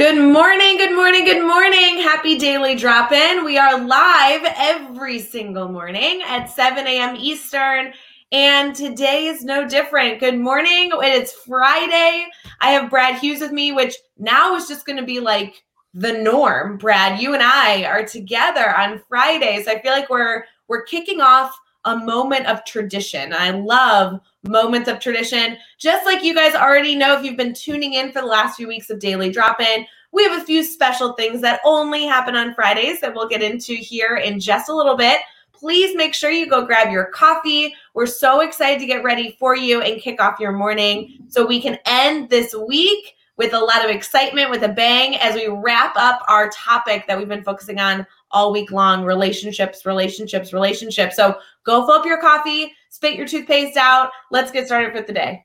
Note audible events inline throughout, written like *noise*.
Good morning, good morning, good morning. Happy daily drop in. We are live every single morning at 7 a.m. Eastern. And today is no different. Good morning. It is Friday. I have Brad Hughes with me, which now is just going to be like the norm. Brad, you and I are together on Fridays. I feel like we're we're kicking off a moment of tradition. I love moments of tradition. Just like you guys already know, if you've been tuning in for the last few weeks of Daily Drop In, we have a few special things that only happen on Fridays that we'll get into here in just a little bit. Please make sure you go grab your coffee. We're so excited to get ready for you and kick off your morning so we can end this week with a lot of excitement, with a bang, as we wrap up our topic that we've been focusing on all week long relationships, relationships, relationships. So go fill up your coffee, spit your toothpaste out. Let's get started for the day.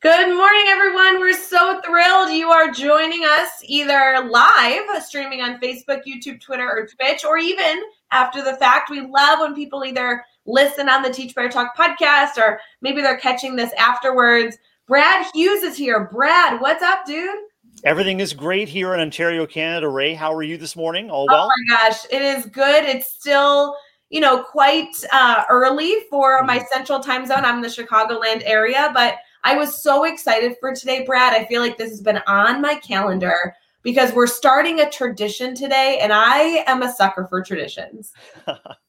Good morning, everyone. We're so thrilled you are joining us either live, streaming on Facebook, YouTube, Twitter, or Twitch, or even after the fact. We love when people either listen on the Teach Better Talk podcast or maybe they're catching this afterwards. Brad Hughes is here. Brad, what's up, dude? Everything is great here in Ontario, Canada. Ray, how are you this morning? All well? Oh my gosh, it is good. It's still you know, quite uh, early for my mm-hmm. central time zone. I'm in the Chicagoland area, but I was so excited for today, Brad. I feel like this has been on my calendar because we're starting a tradition today, and I am a sucker for traditions.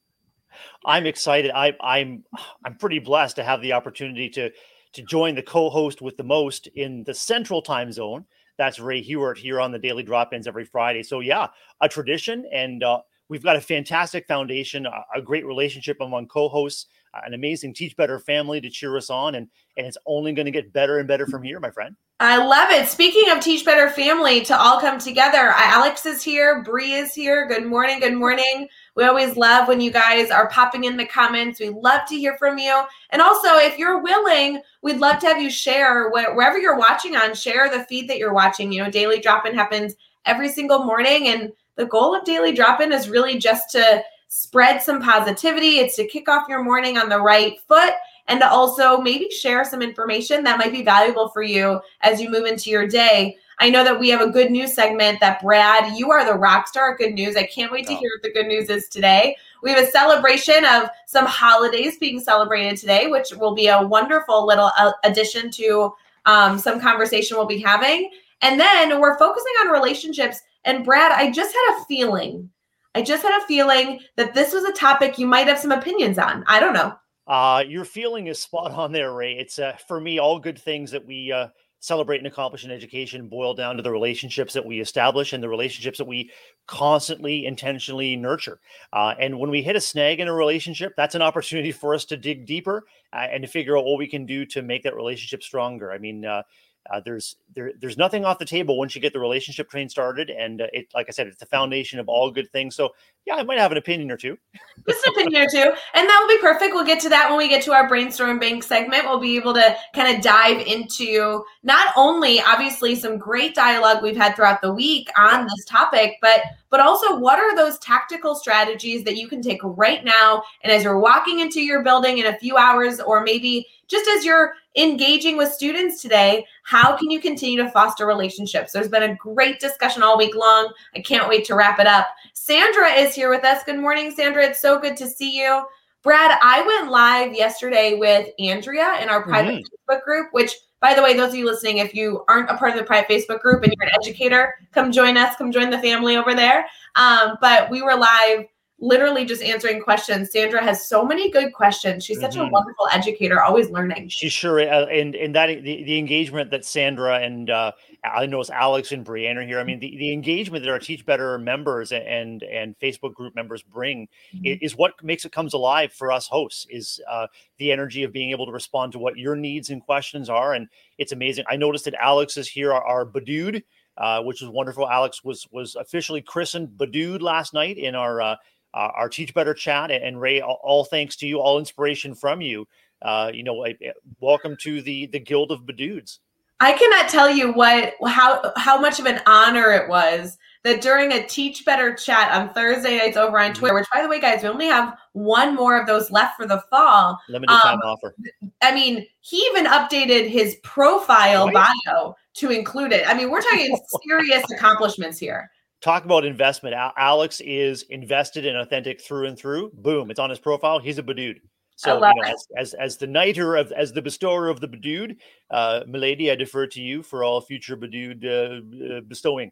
*laughs* I'm excited. I, I'm I'm pretty blessed to have the opportunity to to join the co-host with the most in the Central Time Zone. That's Ray Hewitt here on the Daily Drop-ins every Friday. So yeah, a tradition, and uh, we've got a fantastic foundation, a, a great relationship among co-hosts an amazing Teach Better family to cheer us on, and and it's only going to get better and better from here, my friend. I love it. Speaking of Teach Better family to all come together, Alex is here, Bree is here. Good morning, good morning. We always love when you guys are popping in the comments. We love to hear from you. And also, if you're willing, we'd love to have you share wherever you're watching on, share the feed that you're watching. You know, Daily Drop In happens every single morning. And the goal of Daily Drop In is really just to spread some positivity. It's to kick off your morning on the right foot and to also maybe share some information that might be valuable for you as you move into your day. I know that we have a good news segment that Brad, you are the rock star of good news. I can't wait to hear what the good news is today. We have a celebration of some holidays being celebrated today, which will be a wonderful little uh, addition to um, some conversation we'll be having. And then we're focusing on relationships. And Brad, I just had a feeling I just had a feeling that this was a topic you might have some opinions on. I don't know. Uh, your feeling is spot on there, Ray. It's uh, for me, all good things that we uh, celebrate and accomplish in education boil down to the relationships that we establish and the relationships that we constantly, intentionally nurture. Uh, and when we hit a snag in a relationship, that's an opportunity for us to dig deeper uh, and to figure out what we can do to make that relationship stronger. I mean, uh, uh, there's there, there's nothing off the table once you get the relationship train started, and uh, it like I said, it's the foundation of all good things. So yeah, I might have an opinion or two. Just an opinion or two, and that will be perfect. We'll get to that when we get to our brainstorm bank segment. We'll be able to kind of dive into not only obviously some great dialogue we've had throughout the week on this topic, but but also what are those tactical strategies that you can take right now, and as you're walking into your building in a few hours, or maybe just as you're engaging with students today, how can you continue to foster relationships? There's been a great discussion all week long. I can't wait to wrap it up. Sandra is here with us. Good morning, Sandra. It's so good to see you. Brad, I went live yesterday with Andrea in our private mm-hmm. Facebook group, which by the way, those of you listening, if you aren't a part of the private Facebook group and you're an educator, come join us, come join the family over there. Um, but we were live literally just answering questions. Sandra has so many good questions. She's such mm-hmm. a wonderful educator, always learning. She's sure, uh, and and that the, the engagement that Sandra and uh, I notice Alex and Brianna are here. I mean, the, the engagement that our Teach Better members and and Facebook group members bring mm-hmm. is what makes it comes alive for us hosts. Is uh, the energy of being able to respond to what your needs and questions are, and it's amazing. I noticed that Alex is here, our, our Badude, uh, which is wonderful. Alex was was officially christened Badude last night in our uh, our Teach Better chat, and Ray, all, all, thanks to you, all inspiration from you. Uh, you know, welcome to the the Guild of Badudes. I cannot tell you what how how much of an honor it was that during a Teach Better chat on Thursday nights over on Twitter, which by the way, guys, we only have one more of those left for the fall. Limited time um, offer. I mean, he even updated his profile bio to include it. I mean, we're talking serious accomplishments here. Talk about investment. Alex is invested in authentic through and through. Boom, it's on his profile. He's a badude. So, you know, as, as, as the knighter of as the bestower of the Badude, uh, Milady, I defer to you for all future Badude uh, uh, bestowing.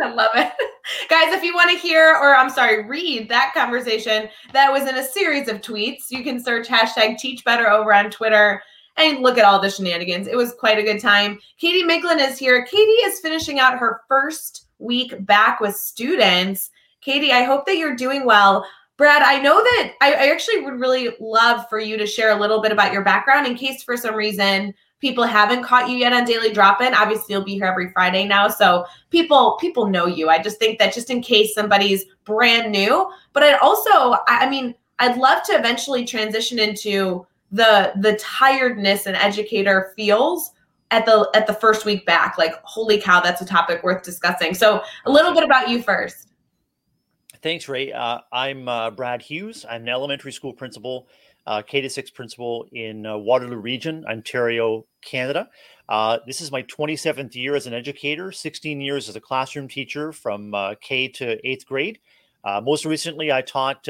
I love it. *laughs* Guys, if you want to hear, or I'm sorry, read that conversation that was in a series of tweets, you can search hashtag teach better over on Twitter and look at all the shenanigans. It was quite a good time. Katie Miglin is here. Katie is finishing out her first week back with students. Katie, I hope that you're doing well. Brad, I know that I, I, actually would really love for you to share a little bit about your background in case for some reason people haven't caught you yet on Daily Drop In. Obviously, you'll be here every Friday now, so people people know you. I just think that just in case somebody's brand new, but I'd also, I, I mean, I'd love to eventually transition into the the tiredness an educator feels at the at the first week back. Like, holy cow, that's a topic worth discussing. So, a little bit about you first. Thanks, Ray. Uh, I'm uh, Brad Hughes. I'm an elementary school principal, uh, K to six principal in uh, Waterloo Region, Ontario, Canada. Uh, this is my 27th year as an educator, 16 years as a classroom teacher from uh, K to eighth grade. most recently, I taught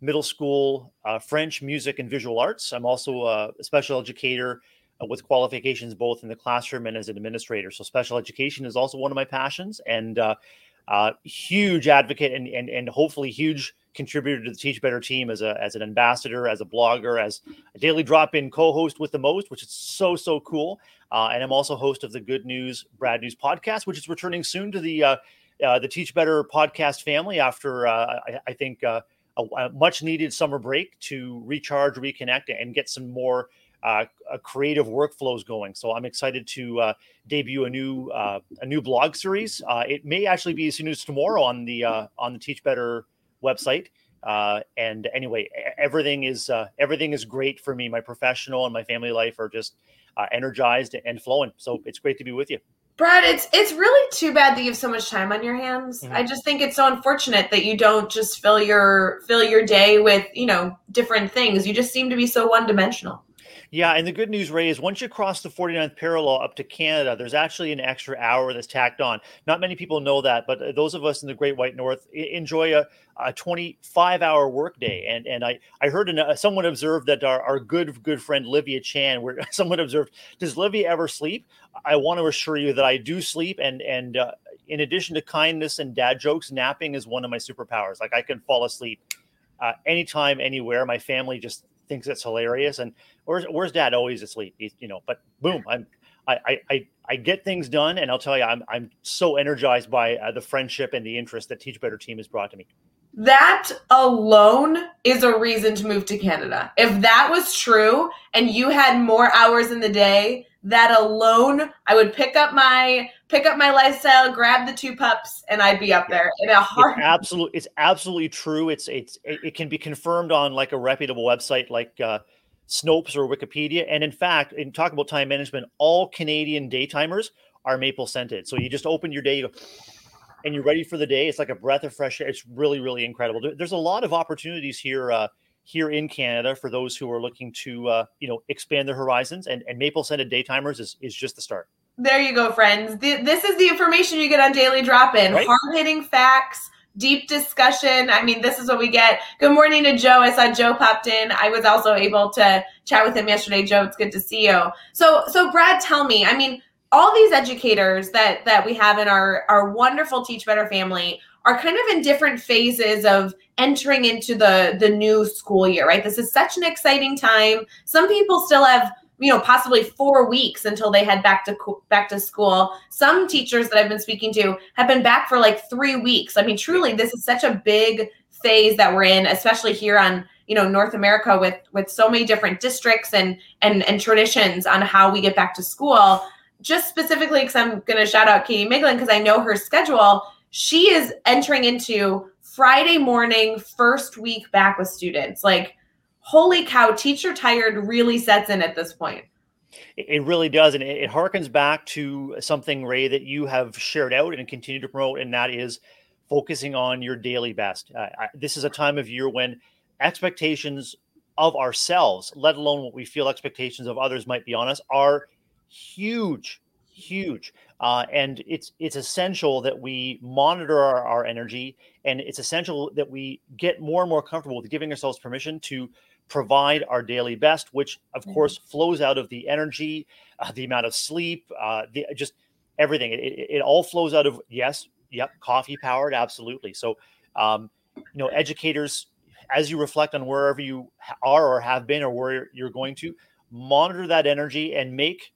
middle school French, music, and visual arts. I'm also a special educator with qualifications both in the classroom and as an administrator. So special education is also one of my passions, and uh, uh, huge advocate and, and and hopefully huge contributor to the Teach Better team as a as an ambassador, as a blogger, as a daily drop in co-host with the most, which is so so cool. Uh, and I'm also host of the Good News Brad News podcast, which is returning soon to the uh, uh, the Teach Better podcast family after uh, I, I, think uh, a, a, much needed summer break to recharge, reconnect, and get some more uh, creative workflows going. So I'm excited to uh, debut a new uh, a new blog series. Uh, it may actually be as soon as tomorrow on the uh, on the Teach Better website. Uh, and anyway, everything is everything is great for me. My professional and my family life are just energized and flowing. So it's great to be with you. Brad, it's it's really too bad that you have so much time on your hands. Mm-hmm. I just think it's so unfortunate that you don't just fill your fill your day with, you know, different things. You just seem to be so one-dimensional. Yeah, and the good news, Ray, is once you cross the 49th parallel up to Canada, there's actually an extra hour that's tacked on. Not many people know that, but uh, those of us in the Great White North enjoy a, a 25 hour workday. And and I I heard an, uh, someone observed that our, our good good friend Livia Chan, where *laughs* someone observed, does Livia ever sleep? I want to assure you that I do sleep, and and uh, in addition to kindness and dad jokes, napping is one of my superpowers. Like I can fall asleep uh, anytime, anywhere. My family just thinks it's hilarious. And where's where's dad always asleep? He's, you know, but boom, I'm I I I get things done, and I'll tell you, I'm I'm so energized by uh, the friendship and the interest that Teach Better Team has brought to me. That alone is a reason to move to Canada. If that was true, and you had more hours in the day, that alone, I would pick up my pick up my lifestyle, grab the two pups, and I'd be up there in a heart. It's absolutely, it's absolutely true. It's it's it can be confirmed on like a reputable website like uh, Snopes or Wikipedia. And in fact, in talking about time management, all Canadian daytimers are maple scented. So you just open your day, you go, and you're ready for the day. It's like a breath of fresh air. It's really really incredible. There's a lot of opportunities here. Uh, here in Canada for those who are looking to uh, you know expand their horizons and, and maple scented daytimers is, is just the start. There you go, friends. The, this is the information you get on Daily Drop In. Right? Hard hitting facts, deep discussion. I mean, this is what we get. Good morning to Joe. I saw Joe popped in. I was also able to chat with him yesterday. Joe, it's good to see you. So, so Brad, tell me. I mean, all these educators that that we have in our our wonderful Teach Better family are kind of in different phases of entering into the the new school year right this is such an exciting time some people still have you know possibly four weeks until they head back to back to school. Some teachers that i've been speaking to have been back for like three weeks. I mean truly this is such a big phase that we're in especially here on you know north america with with so many different districts and and and traditions on how we get back to school. Just specifically because i'm going to shout out katie miglin because i know her schedule. She is entering into friday morning first week back with students. Like holy cow teacher tired really sets in at this point it really does and it harkens back to something ray that you have shared out and continue to promote and that is focusing on your daily best uh, this is a time of year when expectations of ourselves, let alone what we feel expectations of others might be on us, are huge, huge. Uh, and it's it's essential that we monitor our, our energy, and it's essential that we get more and more comfortable with giving ourselves permission to provide our daily best, which of mm-hmm. course flows out of the energy, uh, the amount of sleep, uh, the just everything. It, it, it, all flows out of yes, yep, coffee powered, absolutely. So, um, you know, educators as you reflect on wherever you are or have been or where you're going to, monitor that energy and make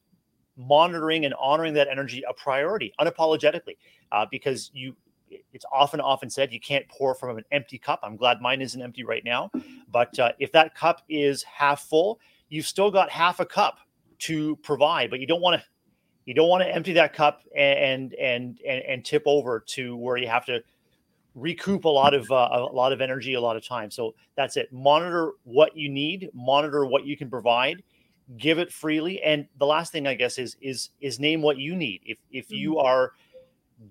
monitoring and honoring that energy a priority unapologetically uh, because you it's often often said you can't pour from an empty cup. I'm glad mine isn't empty right now. But uh, if that cup is half full you've still got half a cup to provide but you don't want to you don't want to empty that cup and and and, and tip over to where you have to recoup a lot of uh, a lot of energy a lot of time. So that's it. Monitor what you need monitor what you can provide give it freely and the last thing i guess is is is name what you need. If if you mm-hmm. are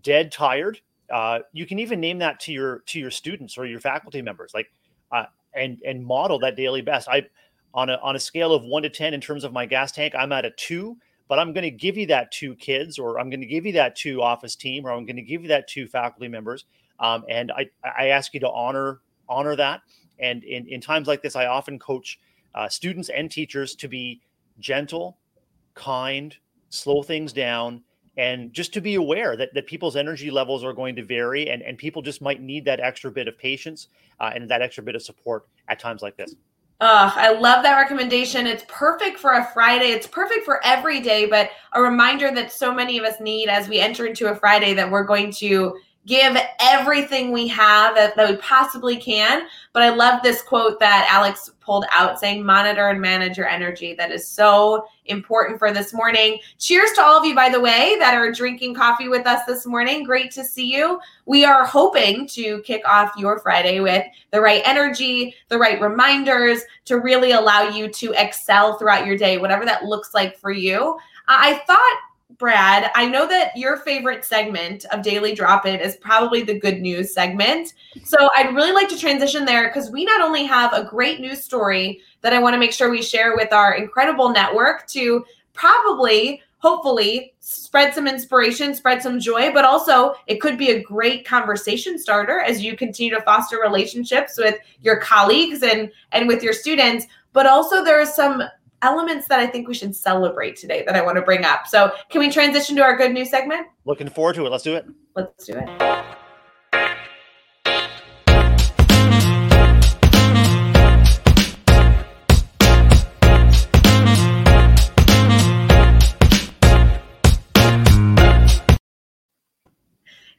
dead tired uh, you can even name that to your to your students or your faculty members like uh, and and model that daily best i on a on a scale of 1 to 10 in terms of my gas tank i'm at a 2 but i'm going to give you that to kids or i'm going to give you that to office team or i'm going to give you that to faculty members um, and I, I ask you to honor honor that. And in, in times like this, I often coach uh, students and teachers to be gentle, kind, slow things down, and just to be aware that, that people's energy levels are going to vary and, and people just might need that extra bit of patience uh, and that extra bit of support at times like this. Uh, I love that recommendation. It's perfect for a Friday. It's perfect for every day, but a reminder that so many of us need as we enter into a Friday that we're going to give everything we have that, that we possibly can. But I love this quote that Alex pulled out saying, monitor and manage your energy. That is so important for this morning. Cheers to all of you, by the way, that are drinking coffee with us this morning. Great to see you. We are hoping to kick off your Friday with the right energy, the right reminders to really allow you to excel throughout your day, whatever that looks like for you. Uh, I thought Brad, I know that your favorite segment of Daily Drop In is probably the good news segment. So I'd really like to transition there because we not only have a great news story that I want to make sure we share with our incredible network to probably, hopefully, spread some inspiration, spread some joy, but also it could be a great conversation starter as you continue to foster relationships with your colleagues and and with your students. But also there are some elements that I think we should celebrate today that I want to bring up. So, can we transition to our good news segment? Looking forward to it. Let's do it. Let's do it.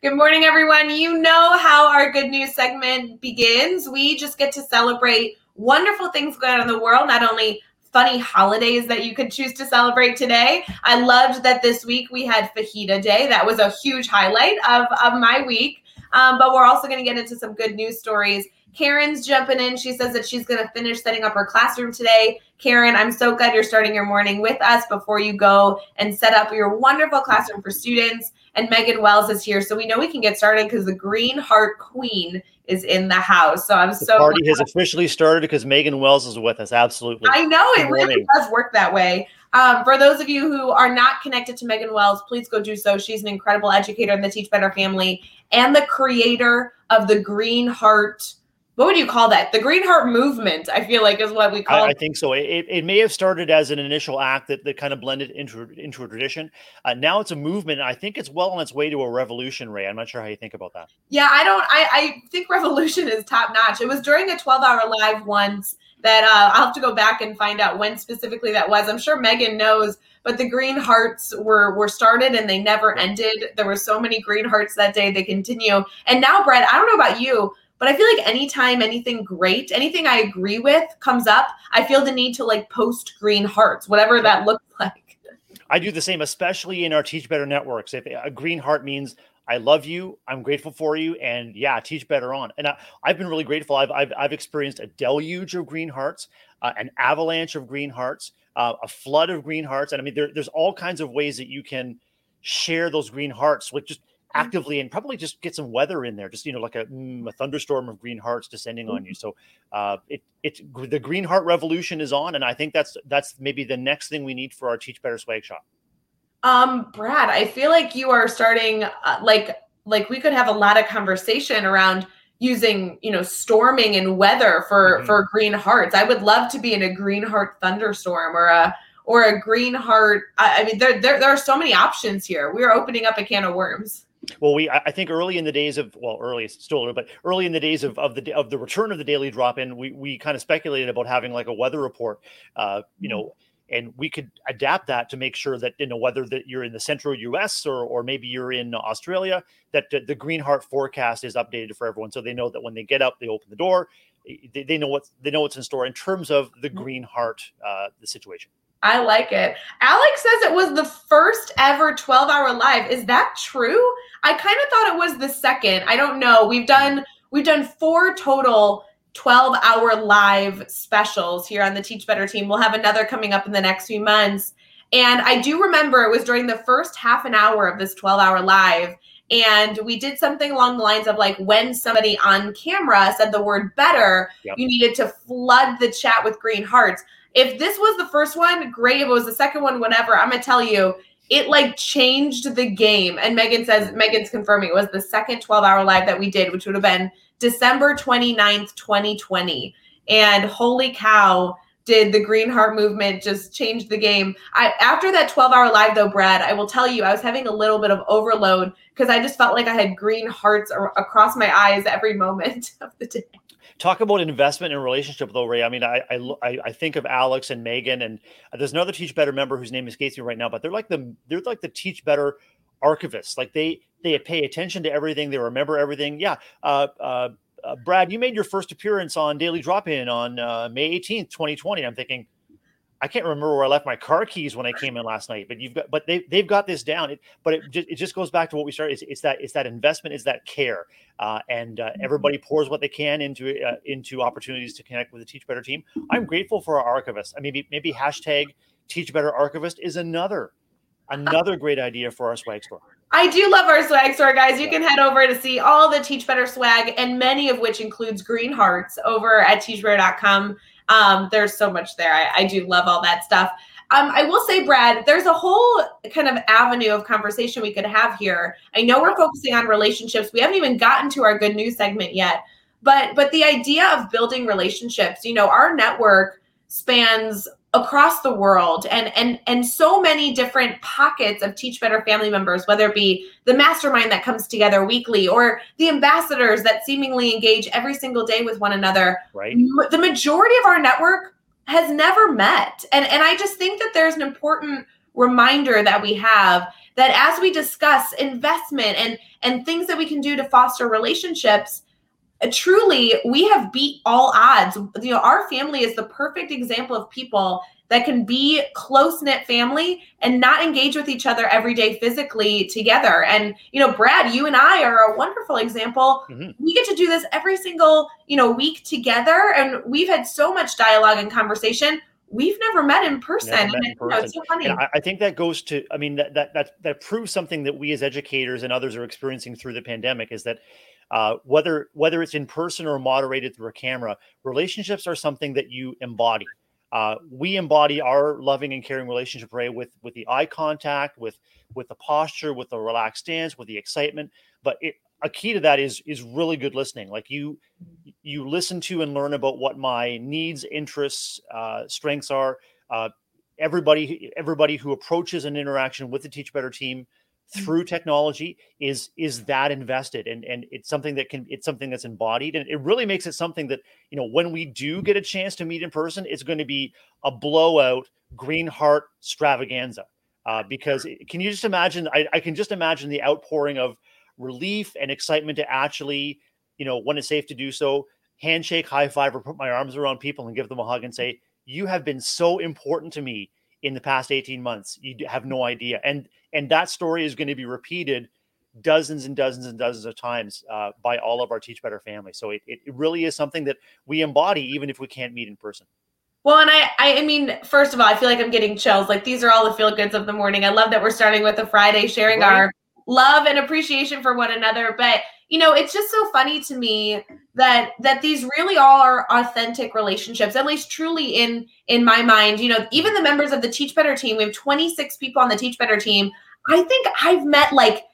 Good morning, everyone. You know how our good news segment begins. We just get to celebrate wonderful things going on in the world, not only funny holidays that you could choose to celebrate today. I loved that this week we had Fajita Day. That was a huge highlight of, of my week. Um, but we're also going to get into some good news stories. Karen's jumping in. She says that she's going to finish setting up her classroom today. Karen, I'm so glad you're starting your morning with us before you go and set up your wonderful classroom for students. And Megan Wells is here. So we know we can get started because the Green Heart Queen is in the house. So I'm the so party glad. has officially started because Megan Wells is with us. Absolutely. I know it really does work that way. Um, for those of you who are not connected to Megan Wells, please go do so. She's an incredible educator in the Teach Better family and the creator of the Green Heart what would you call that? The Green Heart movement, I feel like is what we call I, I think so. It, it may have started as an initial act that, that kind of blended into, into a tradition. Uh, now it's a movement. I think it's well on its way to a revolution, Ray. I'm not sure how you think about that. Yeah, I don't, I, I think revolution is top notch. It was during a 12 hour live once that uh, I'll have to go back and find out when specifically that was. I'm sure Megan knows, but the Green Hearts were were started and they never ended. There were so many Green Hearts that day. They continue. And now, Brett, I don't know about you, but I feel like anytime anything great, anything I agree with comes up, I feel the need to like post green hearts, whatever that looks *laughs* like. I do the same, especially in our Teach Better networks. If a green heart means I love you, I'm grateful for you, and yeah, teach better on. And I, have been really grateful. I've, I've, I've experienced a deluge of green hearts, uh, an avalanche of green hearts, uh, a flood of green hearts, and I mean, there, there's all kinds of ways that you can share those green hearts with just. Actively and probably just get some weather in there just you know like a, mm, a thunderstorm of green hearts descending on you. Mm-hmm. so uh it it the green heart revolution is on and i think that's that's maybe the next thing we need for our teach better swag shop. Um brad i feel like you are starting uh, like like we could have a lot of conversation around using you know storming and weather for mm-hmm. for green hearts. I would love to be in a green heart thunderstorm or a or a green heart i, I mean there, there there are so many options here. We are opening up a can of worms well, we I think early in the days of well, early it's still early, but early in the days of, of the of the return of the daily drop in, we we kind of speculated about having like a weather report, uh, you know, and we could adapt that to make sure that you know whether that you're in the central U.S. or or maybe you're in Australia, that the, the Green Heart forecast is updated for everyone, so they know that when they get up, they open the door, they, they know what they know what's in store in terms of the mm-hmm. Green Heart uh, the situation. I like it. Alex says it was the first ever 12 hour live. Is that true? I kind of thought it was the second. I don't know. We've done we've done four total 12 hour live specials here on the Teach Better team. We'll have another coming up in the next few months. And I do remember it was during the first half an hour of this 12 hour live. And we did something along the lines of like when somebody on camera said the word better, yep. you needed to flood the chat with green hearts if this was the first one, great. If it was the second one, whatever, I'm gonna tell you, it like changed the game. And Megan says, Megan's confirming it was the second 12 hour live that we did, which would have been December 29th, 2020. And holy cow, did the Green Heart movement just change the game? I after that 12 hour live though, Brad, I will tell you, I was having a little bit of overload because I just felt like I had green hearts across my eyes every moment *laughs* of the day. Talk about investment and relationship, though, Ray. I mean, I, I I think of Alex and Megan, and there's another Teach Better member whose name escapes me right now, but they're like the they're like the Teach Better archivists. Like they they pay attention to everything, they remember everything. Yeah, uh, uh, uh, Brad, you made your first appearance on Daily Drop In on uh, May 18th, 2020. I'm thinking, I can't remember where I left my car keys when I came in last night, but you've got, but they they've got this down. It, but it just, it just goes back to what we started. It's, it's that it's that investment, is that care, uh, and uh, mm-hmm. everybody pours what they can into uh, into opportunities to connect with the Teach Better team. I'm grateful for our archivists. I mean, maybe maybe hashtag Teach Better Archivist is another another great idea for our swag store. I do love our swag store, guys. You can head over to see all the Teach Better swag, and many of which includes green hearts over at teachbetter.com. Um, there's so much there. I, I do love all that stuff. Um, I will say, Brad, there's a whole kind of avenue of conversation we could have here. I know we're focusing on relationships. We haven't even gotten to our good news segment yet, but but the idea of building relationships, you know, our network spans across the world and and and so many different pockets of teach better family members whether it be the mastermind that comes together weekly or the ambassadors that seemingly engage every single day with one another right. the majority of our network has never met. And and i just think that there's an important reminder that we have that as we discuss investment and and things that we can do to foster relationships truly we have beat all odds you know our family is the perfect example of people that can be close knit family and not engage with each other every day physically together and you know brad you and i are a wonderful example mm-hmm. we get to do this every single you know week together and we've had so much dialogue and conversation we've never met in person. Met in person. It's so funny. I, I, think that goes to, I mean, that, that that that proves something that we as educators and others are experiencing through the pandemic is that uh, whether whether it's in person or moderated through a camera, relationships are something that you embody. Uh, we embody our loving and caring relationship, Ray, with with the eye contact, with with the posture, with the relaxed stance, with the excitement. But it, a key to that is is really good listening. Like you you listen to and learn about what my needs, interests, uh, strengths are. Uh, everybody everybody who approaches an interaction with the Teach Better team. Through technology is is that invested and and it's something that can it's something that's embodied and it really makes it something that you know when we do get a chance to meet in person it's going to be a blowout green heart extravaganza. Uh, because can you just imagine I, I can just imagine the outpouring of relief and excitement to actually you know when it's safe to do so handshake high five or put my arms around people and give them a hug and say you have been so important to me in the past 18 months you have no idea and and that story is going to be repeated dozens and dozens and dozens of times uh, by all of our teach better family so it, it really is something that we embody even if we can't meet in person well, and I, I mean, first of all, I feel like I'm getting chills. Like these are all the feel goods of the morning. I love that we're starting with a Friday, sharing right. our love and appreciation for one another. But you know, it's just so funny to me that that these really all are authentic relationships, at least truly in in my mind. You know, even the members of the Teach Better team, we have 26 people on the Teach Better team. I think I've met like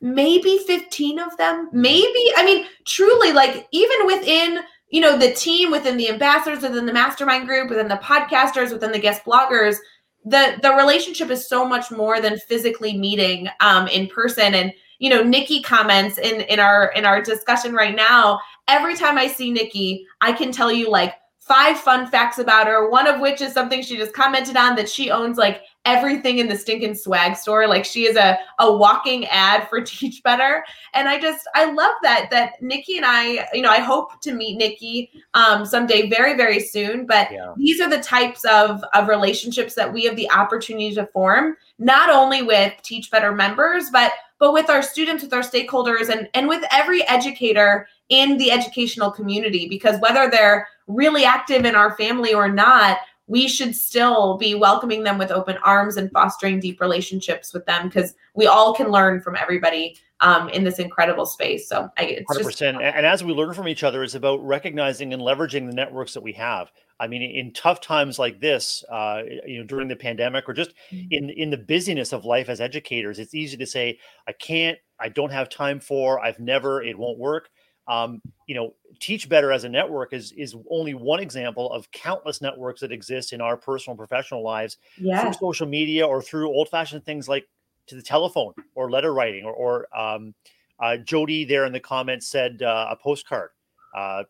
maybe 15 of them. Maybe, I mean, truly, like even within you know the team within the ambassadors within the mastermind group within the podcasters within the guest bloggers the the relationship is so much more than physically meeting um in person and you know nikki comments in in our in our discussion right now. Every time i see nikki i can tell you like five fun facts about her one of which is something she just commented on that she owns like everything in the stinking swag store. Like she is a a walking ad for *laughs* teach better. And i just i love that that nikki and i you know i hope to meet nikki um someday very very soon. But yeah. these are the types of of relationships that we have the opportunity to form not only with teach better members but but with our students with our stakeholders and and with every educator in the educational community because whether they're really active in our family or not we should still be welcoming them with open arms and fostering deep relationships with them because we all can learn from everybody um, in this incredible space. So I, it's 100%. Just- and as we learn from each other, it's about recognizing and leveraging the networks that we have. I mean, in tough times like this, uh, you know, during the pandemic or just mm-hmm. in in the busyness of life as educators, it's easy to say, "I can't, I don't have time for, I've never, it won't work." Um, you know, Teach Better as a network is is only one example of countless networks that exist in our personal and professional lives yeah. through social media or through old fashioned things like to the telephone or letter writing or, or um, uh, Jody there in the comments said uh, a postcard. Uh,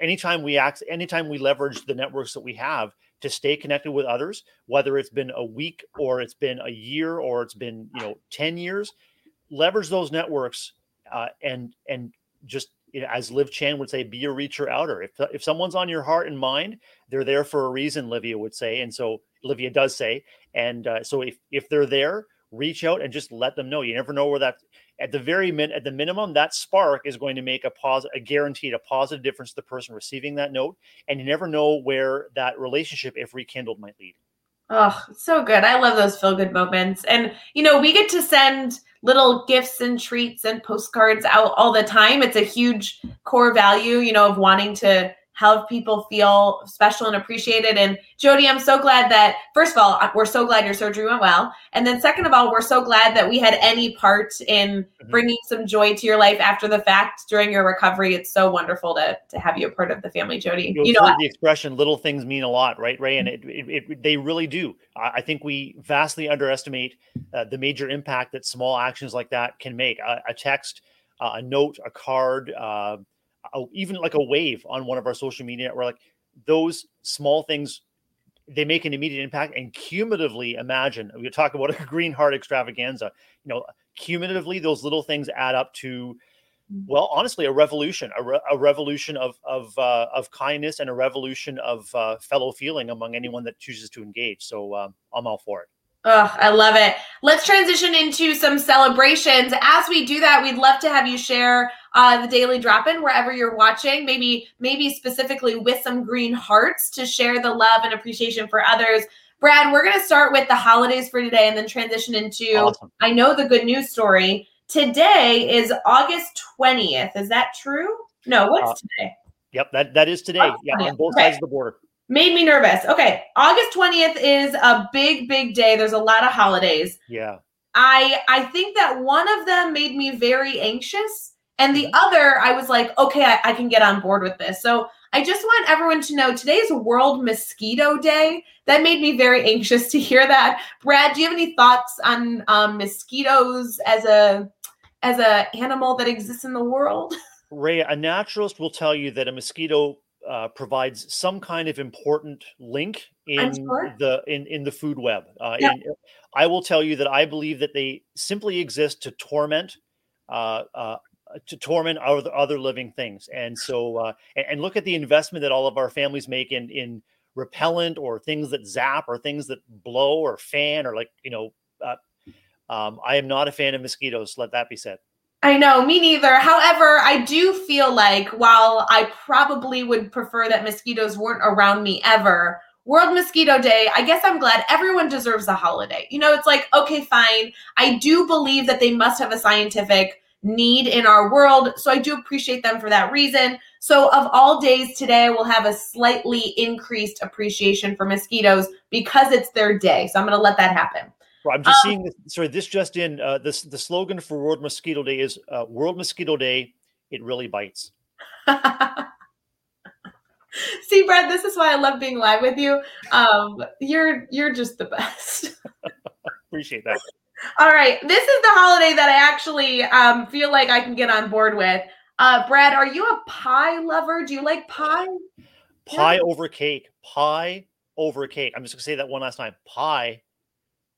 anytime we act, anytime we leverage the networks that we have to stay connected with others, whether it's been a week or it's been a year or it's been you know ten years, leverage those networks uh, and and just you know, as Liv Chan would say, be a reacher outer. If if someone's on your heart and mind, they're there for a reason. Livia would say, and so Livia does say, and uh, so if if they're there, reach out and just let them know. You never know where that at the very min at the minimum that spark is going to make a pause a guaranteed a positive difference to the person receiving that note, and you never know where that relationship, if rekindled, might lead. Oh, so good. I love those feel good moments. And, you know, we get to send little gifts and treats and postcards out all the time. It's a huge core value, you know, of wanting to help people feel special and appreciated. And Jody, I'm so glad that, first of all, we're so glad your surgery went well. And then, second of all, we're so glad that we had any part in mm-hmm. bringing some joy to your life after the fact during your recovery. It's so wonderful to, to have you a part of the family, Jody. You, you know, the expression little things mean a lot, right, Ray? And it, it, it they really do. I think we vastly underestimate uh, the major impact that small actions like that can make. A, a text, uh, a note, a card, uh, a, even like a wave on one of our social media where like those small things they make an immediate impact and cumulatively imagine we talk about a *laughs* green heart extravaganza you know cumulatively those little things add up to mm. well honestly a revolution a, re- a revolution of of uh, of kindness and a revolution of uh, fellow feeling among anyone that chooses to engage so uh, i'm all for it Oh, I love it. Let's transition into some celebrations. As we do that, we'd love to have you share uh, the daily drop in wherever you're watching. Maybe, maybe specifically with some green hearts to share the love and appreciation for others. Brad, we're going to start with the holidays for today and then transition into awesome. I know the good news story. Today is August 20th. Is that true? No, what's uh, today? Yep, that, that is today. yeah, on both okay. sides of the border. Made me nervous. Okay. August 20th is a big, big day. There's a lot of holidays. Yeah. I I think that one of them made me very anxious, and the other I was like, okay, I, I can get on board with this. So I just want everyone to know today's World Mosquito Day. That made me very anxious to hear that. Brad, do you have any thoughts on um, mosquitoes as a as a animal that exists in the world? *laughs* Ray, a naturalist will tell you that a mosquito uh, provides some kind of important link in sure. the in in the food web. Uh, Yeah. in- I will tell you that I believe that they simply exist to torment. Uh, uh, to torment other, other living things, and so uh, and, and look at the investment that all of our families make in in repellent or things that zap or things that blow or fan or like you know. Uh, um, I am not a fan of mosquitoes. Let that be said. I know, me neither. However, I do feel like while I probably would prefer that mosquitoes weren't around me ever, World Mosquito Day, I guess I'm glad everyone deserves a holiday. You know, it's like, okay, fine. I do believe that they must have a scientific need in our world. So I do appreciate them for that reason. So, of all days today, we'll have a slightly increased appreciation for mosquitoes because it's their day. So I'm going to let that happen. Well, I'm just Um, seeing this. Sorry, this just in. Uh, this the slogan for World Mosquito Day is uh, World Mosquito Day. It really bites. *laughs* See, Brad, this is why I love being live with you. Um, you're you're just the best. *laughs* Appreciate that. All right, this is the holiday that I actually um, feel like I can get on board with. Uh, Brad, are you a pie lover? Do you like pie? Pie over cake. Pie over cake. I'm just gonna say that one last time. Pie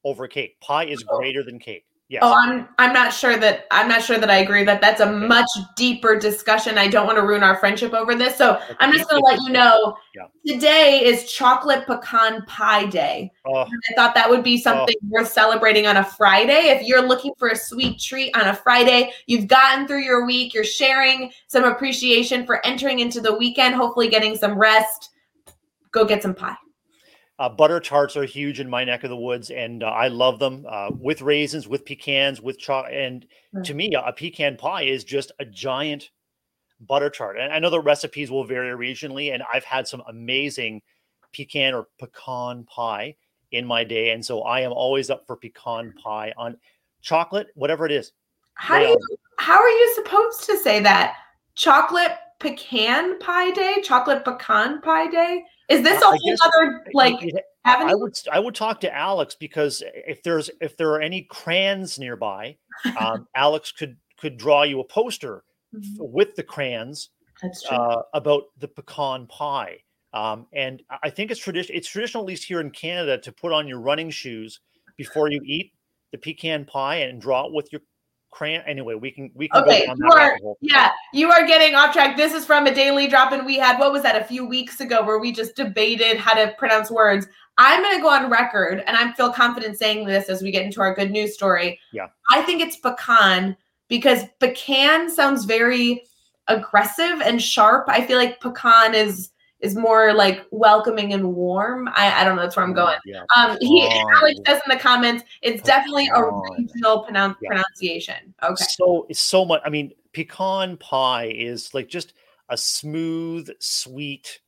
over cake. Pie is Oh. greater than cake. Yes. Oh, I'm I'm not sure that I'm not sure that I agree that that's a much deeper discussion. I don't want to ruin our friendship over this, so a I'm just going to let you know. Yeah. Today is chocolate pecan pie day. Oh, I thought that would be oh. something worth celebrating on a Friday. If you're looking for a sweet treat on a Friday, you've gotten through your week, you're sharing some appreciation for entering into the weekend, hopefully getting some rest. Go get some pie. Uh, butter tarts are huge in my neck of the woods, and uh, I love them uh, with raisins, with pecans, with chocolate. And to me, a pecan pie is just a giant butter tart. And I know the recipes will vary regionally, and I've had some amazing pecan or pecan pie in my day, and so I am always up for pecan pie on chocolate, whatever it is. How do you how are you supposed to say that? Chocolate pecan pie day? Chocolate pecan pie day? Is this a I whole other like haven't I would I would talk to Alex because if there's if there are any crayons nearby, *laughs* um, Alex could could draw you a poster Mhm, with the crayons uh, about the pecan pie. Um, and I- I think it's tradition. It's traditional, at least here in Canada, to put on your running shoes before you eat the pecan pie and draw it with your crayon. Anyway, we can we can Okay, go you that are- Yeah, you are getting off track. This is from a daily drop in we had. What was that? A few weeks ago, where we just debated how to pronounce words. I'm going to go on record, and I feel confident saying this as we get into our good news story. Yeah. I think it's pecan because pecan sounds very aggressive and sharp. I feel like pecan is is more like welcoming and warm. I, I don't know. That's where I'm going. Yeah. Um, he Alex says in the comments, it's definitely a regional pronoun- Yeah. pronunciation. Okay. So it's so much. I mean, pecan pie is like just a smooth, sweet,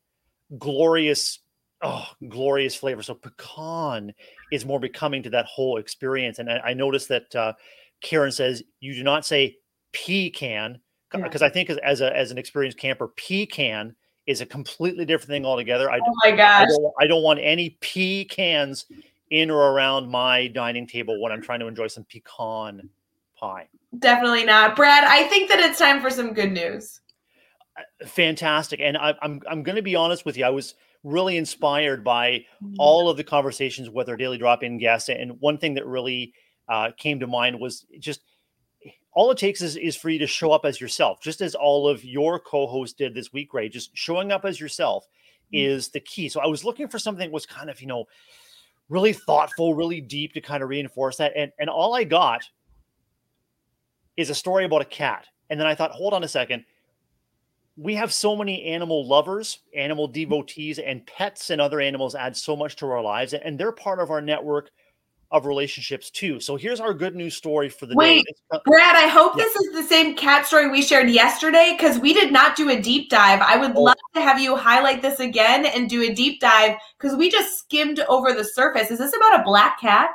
glorious, oh, glorious flavor. So pecan is more becoming to that whole experience. And I, I noticed that uh, Karen says you do not say pecan Yeah. because I think as, as a as an experienced camper, pecan is a completely different thing altogether. I, Oh my I gosh. don't, I don't want any pecans in or around my dining table when I'm trying to enjoy some pecan pie. Definitely not. Brad, I think that it's time for some good news. fantastic and I, i'm i'm going to be honest with you i was really inspired by Mm. all of the conversations with our daily drop-in guests and one thing that really uh, came to mind was just all it takes is, is for you to show up as yourself just as all of your co-hosts did this week ray just showing up as yourself Mm. is the key. So i was looking for something that was kind of you know really thoughtful really deep to kind of reinforce that and and all i got is a story about a cat and then i thought hold on a second. We have so many animal lovers, animal devotees, and pets and other animals add so much to our lives, and they're part of our network of relationships too. So here's our good news story for the Wait. day. Brad, I hope Yeah. this is the same cat story we shared yesterday because we did not do a deep dive. I would Oh. love to have you highlight this again and do a deep dive because we just skimmed over the surface. Is this about a black cat?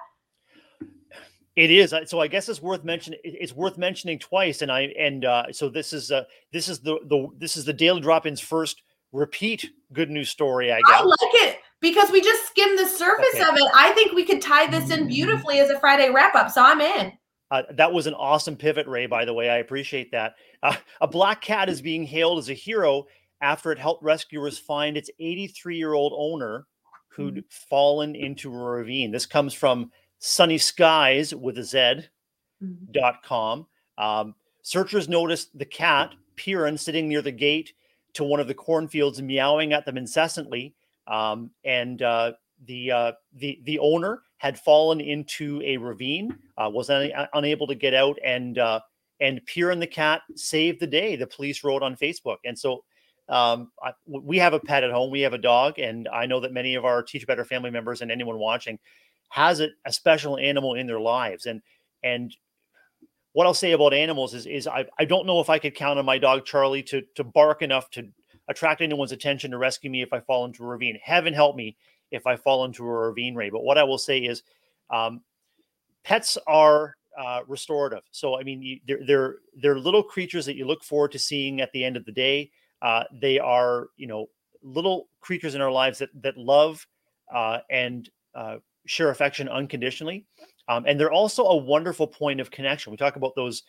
It is. So I guess it's worth mentioning. It's worth mentioning twice. And I and uh, so this is uh, this is the the this is the daily drop-ins first repeat good news story. I guess. I like it because we just skimmed the surface okay. of it. I think we could tie this in beautifully as a Friday wrap up. So I'm in. Uh, that was an awesome pivot, Ray. By the way, I appreciate that. Uh, a black cat is being hailed as a hero after it helped rescuers find its 83 year old owner who'd mm-hmm. fallen into a ravine. This comes from Sunny Skyz with a Z, mm-hmm. dot com. Um, searchers noticed the cat, Piran, sitting near the gate to one of the cornfields, meowing at them incessantly. Um, and uh, the uh, the the owner had fallen into a ravine, uh, was un- unable to get out, and uh, and Piran the cat saved the day. The police wrote on Facebook, and so um, I, we have a pet at home. We have a dog, and I know that many of our Teach Better family members and anyone watching has a, a special animal in their lives. And and what I'll say about animals is is I, I don't know if I could count on my dog Charlie to to bark enough to attract anyone's attention to rescue me if I fall into a ravine. Heaven help me if I fall into a ravine, Rae. But what I will say is, um, pets are uh, restorative. So I mean, you, they're they're they're little creatures that you look forward to seeing at the end of the day. Uh, they are, you know, little creatures in our lives that that love uh, and uh, share affection unconditionally, um, and they're also a wonderful point of connection. We talk about those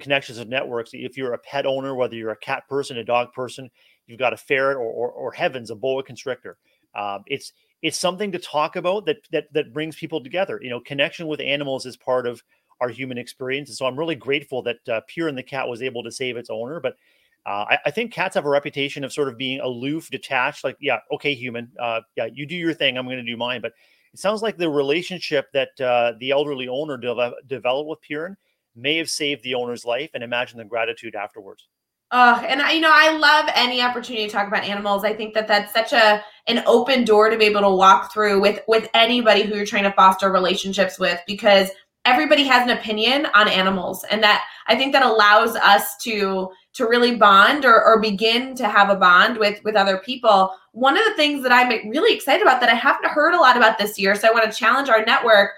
connections of networks. If you're a pet owner, whether you're a cat person, a dog person, you've got a ferret, or or, or heavens, a boa constrictor. Um, it's it's something to talk about that that that brings people together. You know, connection with animals is part of our human experience, and so I'm really grateful that uh, and the cat was able to save its owner, but uh, I, I, think cats have a reputation of sort of being aloof, detached. Like, yeah, okay, human, uh, yeah, you do your thing. I'm going to do mine. But it sounds like the relationship that uh, the elderly owner de- developed with Piran may have saved the owner's life, and imagine the gratitude afterwards. Oh, and I, you know, I love any opportunity to talk about animals. I think that that's such a an open door to be able to walk through with with anybody who you're trying to foster relationships with, because everybody has an opinion on animals, and that I think that allows us to to really bond or, or begin to have a bond with with other people. One of the things that i'm really excited about that i haven't heard a lot about this year so i want to challenge our network.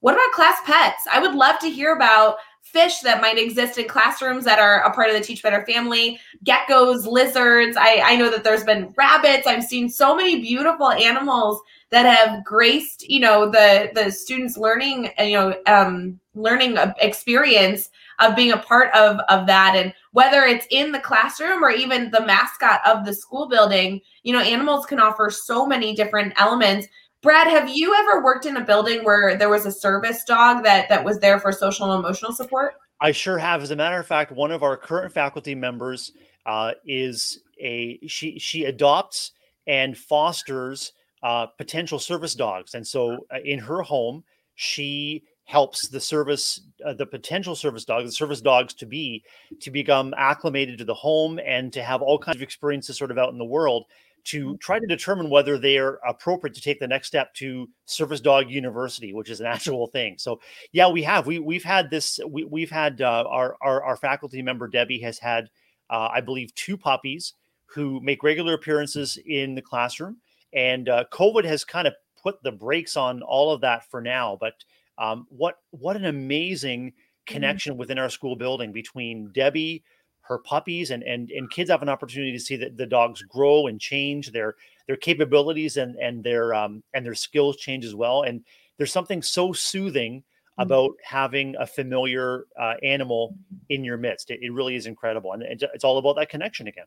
What about class pets? I would love to hear about fish that might exist in classrooms that are a part of the teach better family geckos lizards. I, I know that there's been rabbits. I've seen so many beautiful animals that have graced you know the the students learning you know um, learning experience of being a part of of that. And whether it's in the classroom or even the mascot of the school building you know animals can offer so many different elements brad have you ever worked in a building where there was a service dog that that was there for social and emotional support? I sure have. As a matter of fact one of our current faculty members uh, is a she she adopts and fosters uh, potential service dogs. And so uh, in her home she helps the service uh, the potential service dogs the service dogs to be to become acclimated to the home and to have all kinds of experiences sort of out in the world to mm-hmm. try to determine whether they are appropriate to take the next step to service dog university which is an *laughs* actual thing so yeah we have we we've had this we, we've had uh, our, our, our faculty member debbie has had uh, i believe two puppies who make regular appearances in the classroom and uh, covid has kind of put the brakes on all of that for now but um, what what an amazing mm-hmm. connection mm-hmm. within our school building between Debbie, her puppies, and and and kids have an opportunity to see that the dogs grow and change their their capabilities and and their um, and their skills change as well. And there's something so soothing mm-hmm. about having a familiar uh, animal in your midst. It, it, really is incredible, and it's all about that connection again.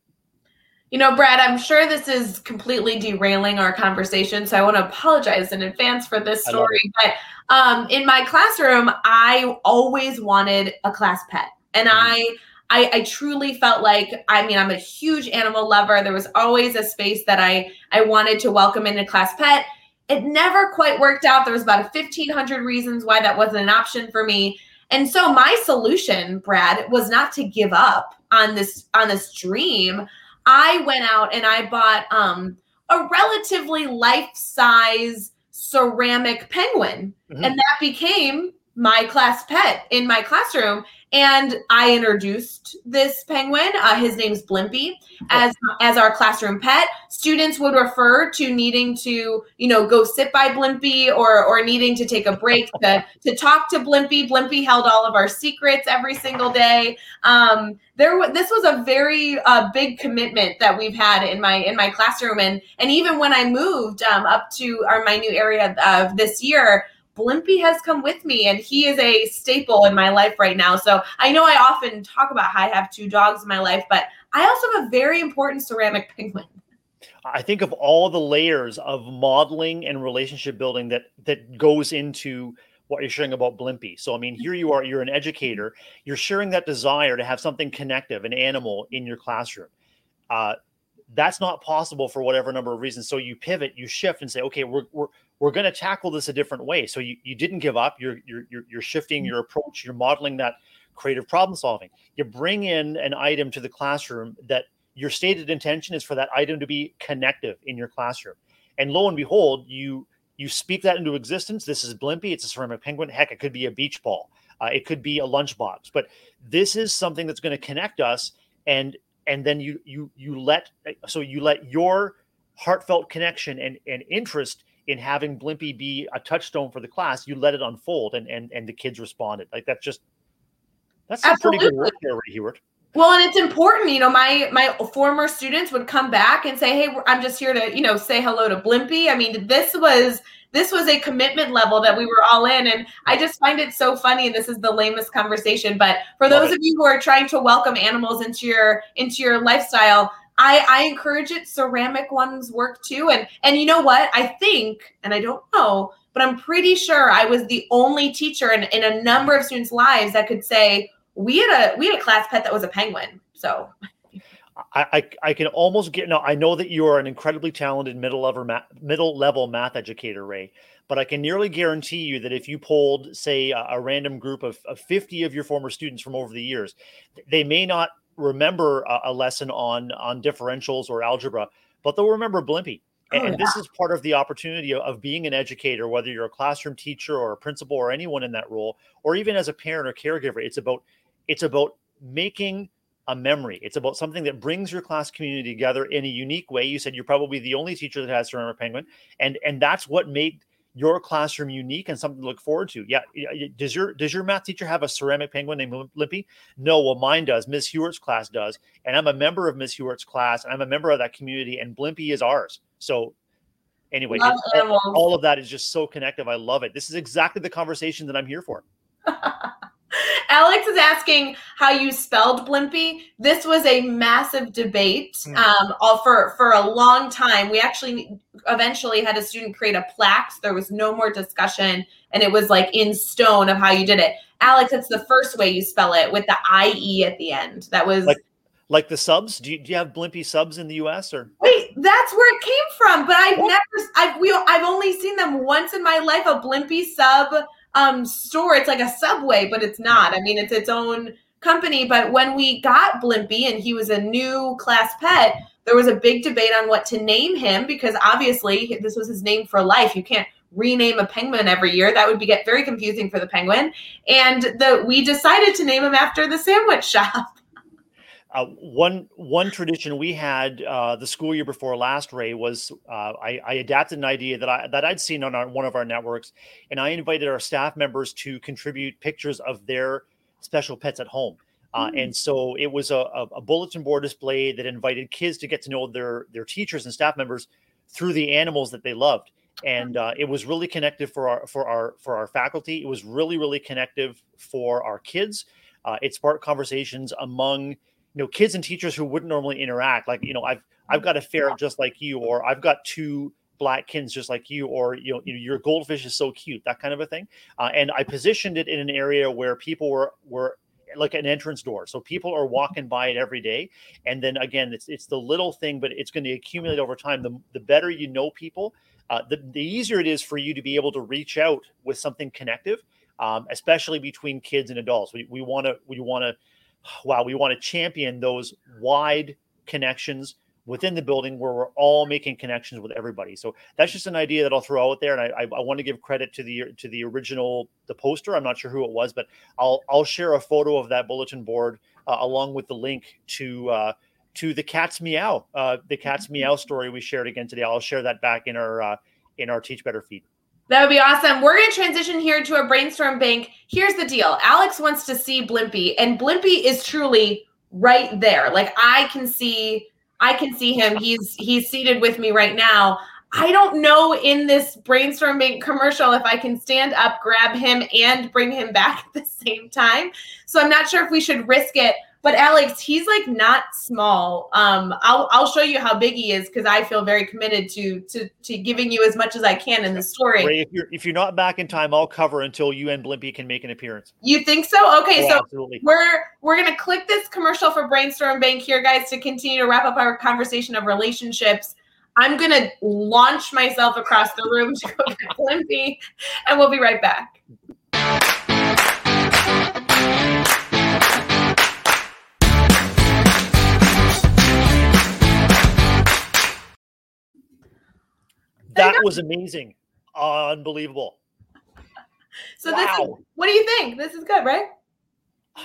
You know, Brad, I'm sure this is completely derailing our conversation, so I want to apologize in advance for this story. But um, in my classroom, I always wanted a class pet, and mm-hmm. I, I, I truly felt like I mean I'm a huge animal lover. There was always a space that I I wanted to welcome into class pet. It never quite worked out. There was about a 1500 reasons why that wasn't an option for me. And so my solution, Brad, was not to give up on this on this dream I went out and I bought um, a relatively life size ceramic penguin, mm-hmm. and that became my class pet in my classroom and I introduced this penguin. Uh, his name's Blimpy as as our classroom pet. Students would refer to needing to, you know, go sit by Blimpy or or needing to take a break to to talk to Blimpy. Blimpy held all of our secrets every single day. Um, there, this was a very uh, big commitment that we've had in my in my classroom, and and even when I moved um, up to our my new area of this year. Blimpy has come with me and he is a staple in my life right now. So I know I often talk about how I have two dogs in my life, but I also have a very important ceramic penguin. I think of all the layers of modeling and relationship building that that goes into what you're sharing about Blimpy. So I mean, here you are, you're an educator, you're sharing that desire to have something connective, an animal in your classroom. Uh, that's not possible for whatever number of reasons. So you pivot, you shift, and say, okay, we're we're we're going to tackle this a different way. So you, you didn't give up. You're, you're you're shifting your approach. You're modeling that creative problem solving. You bring in an item to the classroom that your stated intention is for that item to be connective in your classroom. And lo and behold, you you speak that into existence. This is Blimpy. It's a ceramic penguin. Heck, it could be a beach ball. Uh, it could be a lunchbox. But this is something that's going to connect us. And and then you you you let so you let your heartfelt connection and and interest in having Blimpy be a touchstone for the class, you let it unfold, and and and the kids responded. Like that's just that's some pretty good work there, Rae. Well, and it's important, you know, my my former students would come back and say, "Hey, I'm just here to, you know, say hello to Blimpy." I mean, this was this was a commitment level that we were all in, and I just find it so funny. And this is the lamest conversation, but for those of you who are trying to welcome animals into your into your lifestyle, I, I encourage it. Ceramic ones work too. And and you know what? I think, and I don't know, but I'm pretty sure I was the only teacher in, in a number of students' lives that could say we had a we had a class pet that was a penguin. So I, I, I can almost get no. I know that you are an incredibly talented middle level math, middle level math educator, Rae. But I can nearly guarantee you that if you polled, say, a, a random group of, of 50 of your former students from over the years, they may not remember a, a, lesson on on differentials or algebra, but they'll remember Blimpy. Oh, and, this is part of the opportunity of, of, being an educator, whether you're a classroom teacher or a principal or anyone in that role, or even as a parent or caregiver. It's about it's about making a memory. It's about something that brings your class community together in a unique way. You said you're probably the only teacher that has Ceramic Penguin, and and that's what made your classroom unique and something to look forward to. Yeah. Does your does your math teacher have a ceramic penguin named Blimpy? No, well, mine does. Miss Hughart's class does. And I'm a member of Miss Hughart's class, and I'm a member of that community, and Blimpy is ours. So anyway, all of that is just so connective. I love it. This is exactly the conversation that I'm here for. *laughs* *laughs* Alex is asking how you spelled Blimpy. This was a massive debate hmm. um, all for for a long time. We actually eventually had a student create a plaque. So there was no more discussion, and it was like in stone of how you did it. Alex, it's the first way you spell it with the I E at the end. That was like, like the subs. Do you, do you have Blimpy subs in the U.S. or? Wait, that's where it came from. But I've what? never, I've we, I've only seen them once in my life. A Blimpy sub um, store. It's like a subway, but it's not. I mean, it's its own company. But when we got Blimpy and he was a new class pet, there was a big debate on what to name him because obviously this was his name for life. You can't rename a penguin every year. That would be get very confusing for the penguin. And the we decided to name him after the sandwich *laughs* shop. Uh, one one tradition we had uh, the school year before last, Rae, was uh, I, I, adapted an idea that I that I'd seen on our, one of our networks, and I invited our staff members to contribute pictures of their special pets at home. Mm. And so it was a, a, bulletin board display that invited kids to get to know their their teachers and staff members through the animals that they loved, and uh, it was really connective for our for our for our faculty. It was really really connective for our kids. Uh, it sparked conversations among you know kids and teachers who wouldn't normally interact like you know i've i've got a ferret just like you or i've got two black kids just like you or you know, you know your goldfish is so cute that kind of a thing. Uh, and i positioned it in an area where people were were like an entrance door. So people are walking by it every day. And then again it's it's the little thing but it's going to accumulate over time. The, the better you know people uh, the, the easier it is for you to be able to reach out with something connective um, especially between kids and adults. We we want to we want to wow, we want to champion those wide connections within the building where we're all making connections with everybody. So that's just an idea that I'll throw out there, and I, I, I want to give credit to the to the original the poster. I'm not sure who it was, but I'll I'll share a photo of that bulletin board uh, along with the link to. Uh, to the cat's meow, uh, the cat's Mm-hmm. meow story we shared again today. I'll share that back in our uh, in our Teach Better feed. That would be awesome. We're going to transition here to a brainstorm bank. Here's the deal Alex wants to see Blimpy, and Blimpy is truly right there. Like I can see. I can see him. He's he's seated with me right now. I don't know in this brainstorm bank commercial if I can stand up, grab him, and bring him back *laughs* at the same time. So I'm not sure if we should risk it. But Alex, he's like not small. Um, I'll I'll show you how big he is because I feel very committed to to to giving you as much as I can in the story. Rae, if you're if you're not back in time, I'll cover until you and Blimpy can make an appearance. You think so? Okay, Oh, so absolutely. we're we're gonna click this commercial for Brainstorm Bank here, guys, to continue to wrap up our conversation of relationships. I'm gonna launch myself across the room to go get Blimpy, and we'll be right back. That was amazing, unbelievable. So this is Wow. what do you think? This is good, right? *sighs*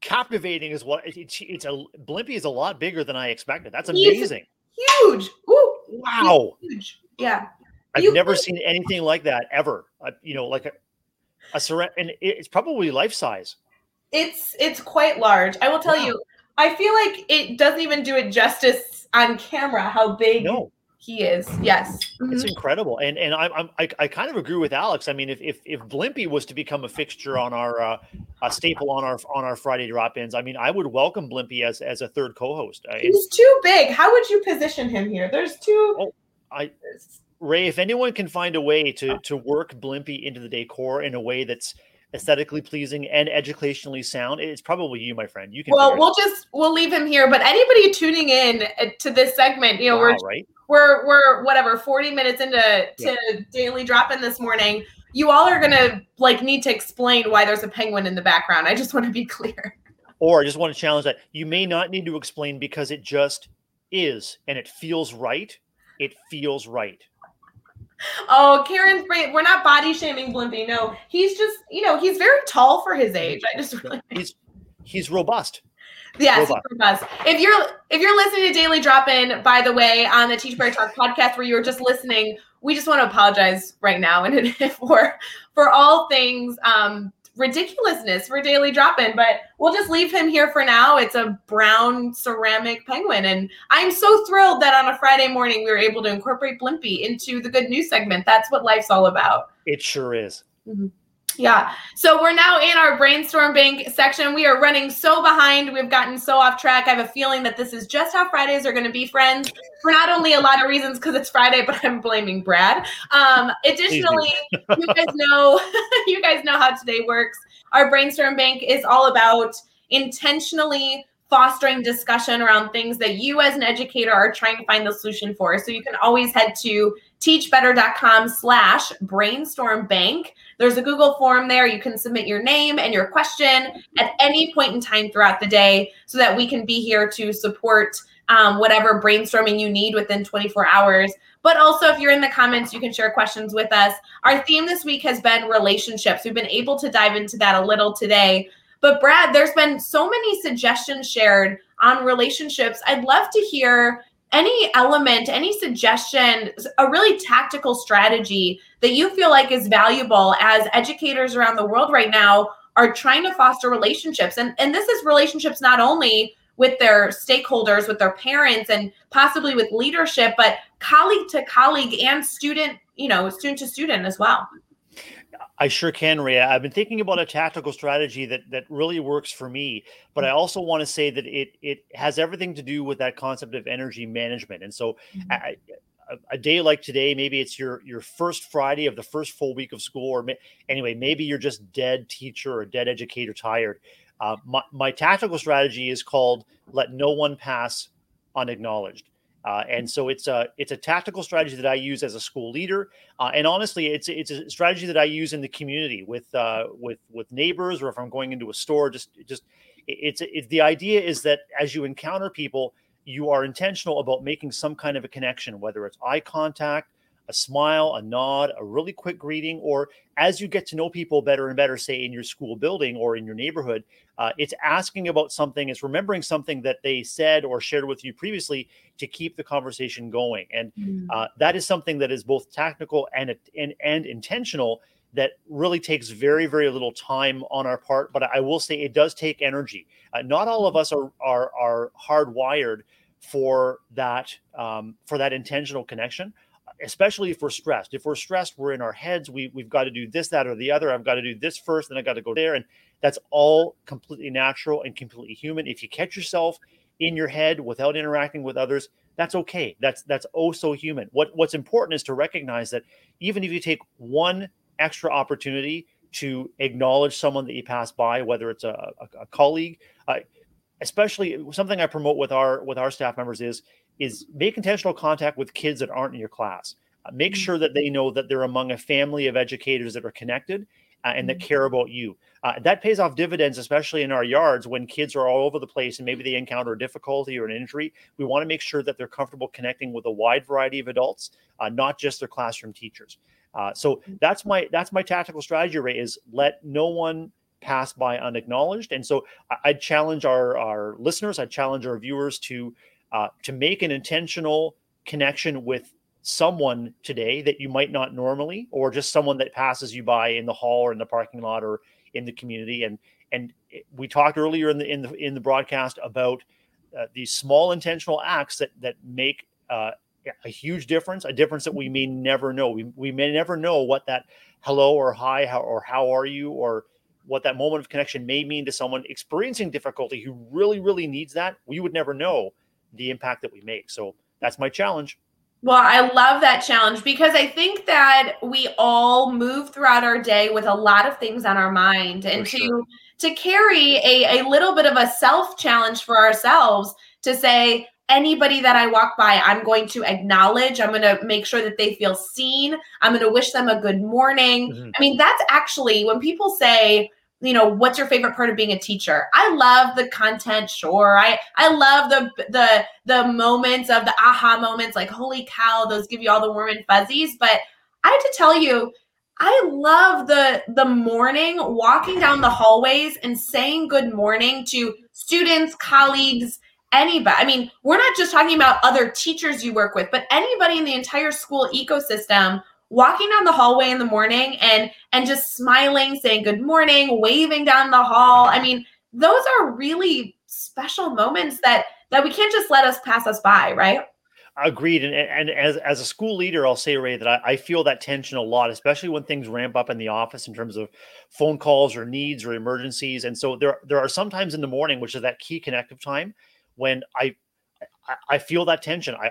Captivating is what it's. It's a Blimpy is a lot bigger than I expected. That's He's- amazing. Huge. Ooh, Wow, huge. Yeah. I've You never seen anything like that ever. Uh, you know, like a a surrender, and it's probably life size. It's it's quite large. I will tell Wow. you, I feel like it doesn't even do it justice on camera how big No, he is. Yes. it's Mhm. incredible, and and I'm, I'm I, I kind of agree with Alex. I mean, if if if Blimpy was to become a fixture on our uh, a staple on our on our Friday drop-ins, I mean, I would welcome Blimpy as as a third co-host. Uh, and He's too big. How would you position him here? There's two. Oh, I Rae, if anyone can find a way to to work Blimpy into the decor in a way that's aesthetically pleasing and educationally sound, it's probably you, my friend. You can. Well, we'll just we'll leave him here. But anybody tuning in uh, to this segment, you know, out. we're right. we're we're whatever 40 minutes into to daily drop in this morning. You all are gonna like need to explain why there's a penguin in the background. I just want to be clear. Or I just want to challenge that you may not need to explain because it just is and it feels right. It feels right. Oh, Karen's brain. We're not body shaming Blimpy. No, he's just you know he's very tall for his age. I just really He's he's robust. Yes, us. If you're if you're listening to Daily Drop In, by the way, on the Teach Better Talk podcast, where you were just listening, we just want to apologize right now and *laughs* for for all things um, ridiculousness for Daily Drop In. But we'll just leave him here for now. It's a brown ceramic penguin, and I'm so thrilled that on a Friday morning we were able to incorporate Blimpy into the good news segment. That's what life's all about. It sure is. Mm-hmm. Yeah. So we're now in our brainstorm bank section. We are running so behind. We've gotten so off track. I have a feeling that this is just how Fridays are going to be, friends. For not only a lot of reasons because it's Friday, but I'm blaming Brad. Um, additionally, *laughs* you guys know *laughs* you guys know how today works. Our brainstorm bank is all about intentionally fostering discussion around things that you as an educator are trying to find the solution for. So you can always head to teachbetter.com slash brainstorm bank. There's a Google form there. You can submit your name and your question at any point in time throughout the day so that we can be here to support um, whatever brainstorming you need within 24 hours. But also, if you're in the comments, you can share questions with us. Our theme this week has been relationships. We've been able to dive into that a little today. But, Brad, there's been so many suggestions shared on relationships. I'd love to hear any element, any suggestion, a really tactical strategy that you feel like is valuable as educators around the world right now are trying to foster relationships. And, and this is relationships not only with their stakeholders, with their parents, and possibly with leadership, but colleague to colleague and student, you know, student to student as well. I sure can, Rae. I've been thinking about a tactical strategy that that really works for me, but I also want to say that it it has everything to do with that concept of energy management. And so, I, a, a day like today, maybe it's your your first Friday of the first full week of school, or may, anyway, maybe you're just dead teacher or dead educator tired. Uh, my, my tactical strategy is called "Let No One Pass Unacknowledged." Uh, and so it's a it's a tactical strategy that I use as a school leader, uh, and honestly, it's it's a strategy that I use in the community with uh, with with neighbors, or if I'm going into a store. Just just it's it's the idea is that as you encounter people, you are intentional about making some kind of a connection, whether it's eye contact, a smile, a nod, a really quick greeting, or as you get to know people better and better, say in your school building or in your neighborhood, uh, it's asking about something, it's remembering something that they said or shared with you previously to keep the conversation going. And mm. uh, that is something that is both technical and, and, and intentional that really takes very very little time on our part but i will say it does take energy uh, not all of us are are, are hardwired for that um, for that intentional connection especially if we're stressed. If we're stressed, we're in our heads. We we've got to do this, that, or the other. I've got to do this first, then I got to go there, and that's all completely natural and completely human. If you catch yourself in your head without interacting with others, that's okay. That's that's oh so human. What what's important is to recognize that even if you take one extra opportunity to acknowledge someone that you pass by, whether it's a, a, a colleague, uh, especially something I promote with our with our staff members is is make intentional contact with kids that aren't in your class. Uh, make mm. sure that they know that they're among a family of educators that are connected uh, and that mm. care about you. Uh, that pays off dividends, especially in our yards when kids are all over the place and maybe they encounter a difficulty or an injury. We want to make sure that they're comfortable connecting with a wide variety of adults, uh, not just their classroom teachers. Uh, so mm. that's my that's my tactical strategy. Rae is let no one pass by unacknowledged. And so I, would challenge our our listeners, I challenge our viewers to uh, to make an intentional connection with someone today that you might not normally, or just someone that passes you by in the hall or in the parking lot or in the community. And and we talked earlier in the in the in the broadcast about uh, these small intentional acts that that make uh, a huge difference, a difference that we may never know. We, we may never know what that hello or hi how, or how are you or what that moment of connection may mean to someone experiencing difficulty who really, really needs that. We would never know the impact that we make. So that's my challenge. Well, I love that challenge because I think that we all move throughout our day with a lot of things on our mind and sure. to to carry a, a little bit of a self challenge for ourselves to say anybody that I walk by, I'm going to acknowledge. I'm going to make sure that they feel seen. I'm going to wish them a good morning. Mm-hmm. I mean, that's actually when people say, you know what's your favorite part of being a teacher? I love the content sure. I i love the the the moments of the aha moments like holy cow those give you all the warm and fuzzies. But i have to tell you i love the the morning walking down the hallways and saying good morning to students colleagues anybody. I mean we're not just talking about other teachers you work with but anybody in the entire school ecosystem walking down the hallway in the morning and and just smiling saying good morning waving down the hall. I mean those are really special moments that that we can't just let us pass us by right? Agreed. And, and as, as a school leader i'll say rae that I, I feel that tension a lot especially when things ramp up in the office in terms of phone calls or needs or emergencies. And so there there are sometimes in the morning which is that key connective time when i I, feel that tension. I,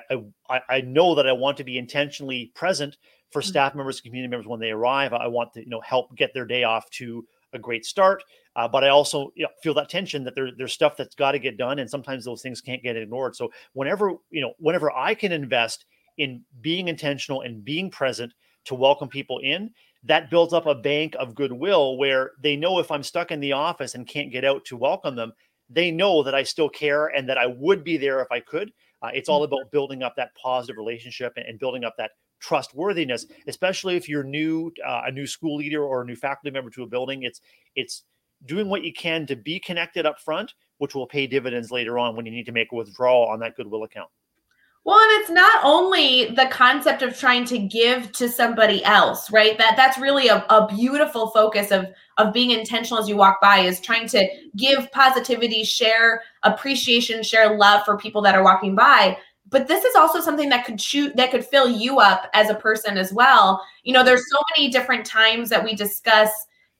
I I know that I want to be intentionally present for mm. staff members, and community members when they arrive. I want to you know help get their day off to a great start. Uh, but I also you know, feel that tension that there, there's stuff that's got to get done, and sometimes those things can't get ignored. So whenever you know, whenever I can invest in being intentional and being present to welcome people in, that builds up a bank of goodwill where they know if I'm stuck in the office and can't get out to welcome them, they know that I still care and that I would be there if I could. Uh, it's all mm. about building up that positive relationship and, and building up that trustworthiness, especially if you're new, uh, a new school leader or a new faculty member to a building. It's it's doing what you can to be connected up front, which will pay dividends later on when you need to make a withdrawal on that goodwill account. Well, and it's not only the concept of trying to give to somebody else, right? That that's really a, a beautiful focus of of being intentional as you walk by is trying to give positivity, share appreciation, share love for people that are walking by but this is also something that could shoot that could fill you up as a person as well. You know there's so many different times that we discuss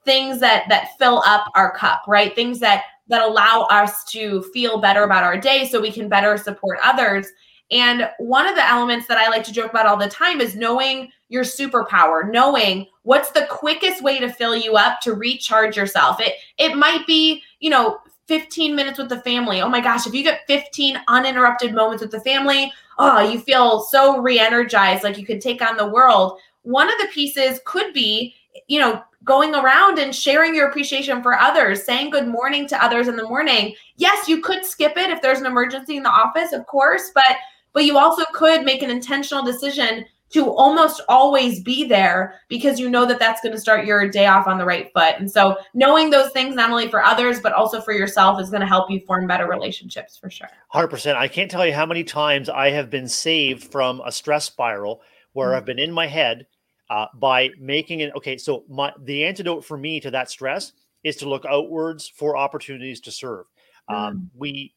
things that that fill up our cup right? Things that that allow us to feel better about our day so we can better support others. And one of the elements that i like to joke about all the time is knowing your superpower knowing what's the quickest way to fill you up to recharge yourself. It it might be you know 15 minutes with the family. Oh my gosh, if you get 15 uninterrupted moments with the family, oh, you feel so re energized, like you could take on the world. One of the pieces could be you know, going around and sharing your appreciation for others, saying good morning to others in the morning. Yes, you could skip it if there's an emergency in the office, of course, but but you also could make an intentional decision to almost always be there because you know that that's going to start your day off on the right foot. And so knowing those things not only for others but also for yourself is going to help you form better relationships for sure. 100%. I can't tell you how many times I have been saved from a stress spiral where mm-hmm. I've been in my head uh, by making it okay, so my the antidote for me to that stress is to look outwards for opportunities to serve. Um, mm-hmm. Um, we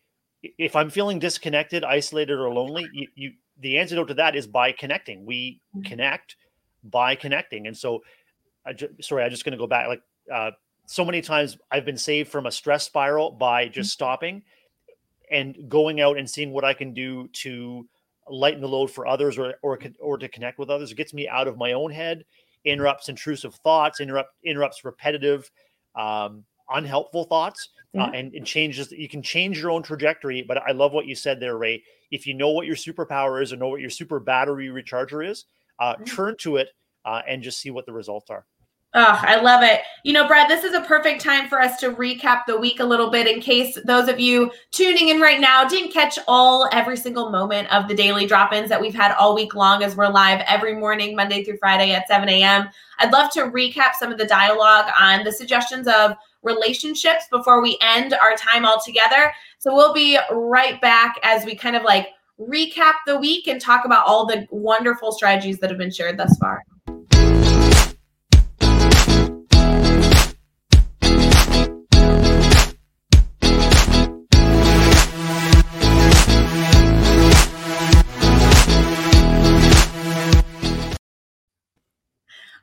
if I'm feeling disconnected, isolated, or lonely, you, you the antidote to that is by connecting. We mm-hmm. connect by connecting. And so, I ju- sorry, I'm just going to go back. Like uh, so many times, I've been saved from a stress spiral by just mm-hmm. stopping and going out and seeing what I can do to lighten the load for others or or or to connect with others. It gets me out of my own head, interrupts intrusive thoughts, interrupt interrupts repetitive, um, unhelpful thoughts, uh, and, and changes. You can change your own trajectory. But I love what you said there, Rae if you know what your superpower is or know what your super battery recharger is, uh, mm-hmm. turn to it uh, and just see what the results are. Oh, I love it. You know, Brad, this is a perfect time for us to recap the week a little bit in case those of you tuning in right now didn't catch all every single moment of the daily drop ins that we've had all week long as we're live every morning, Monday through Friday at 7 a.m. I'd love to recap some of the dialogue on the suggestions of relationships before we end our time all together. So we'll be right back as we kind of like recap the week and talk about all the wonderful strategies that have been shared thus far.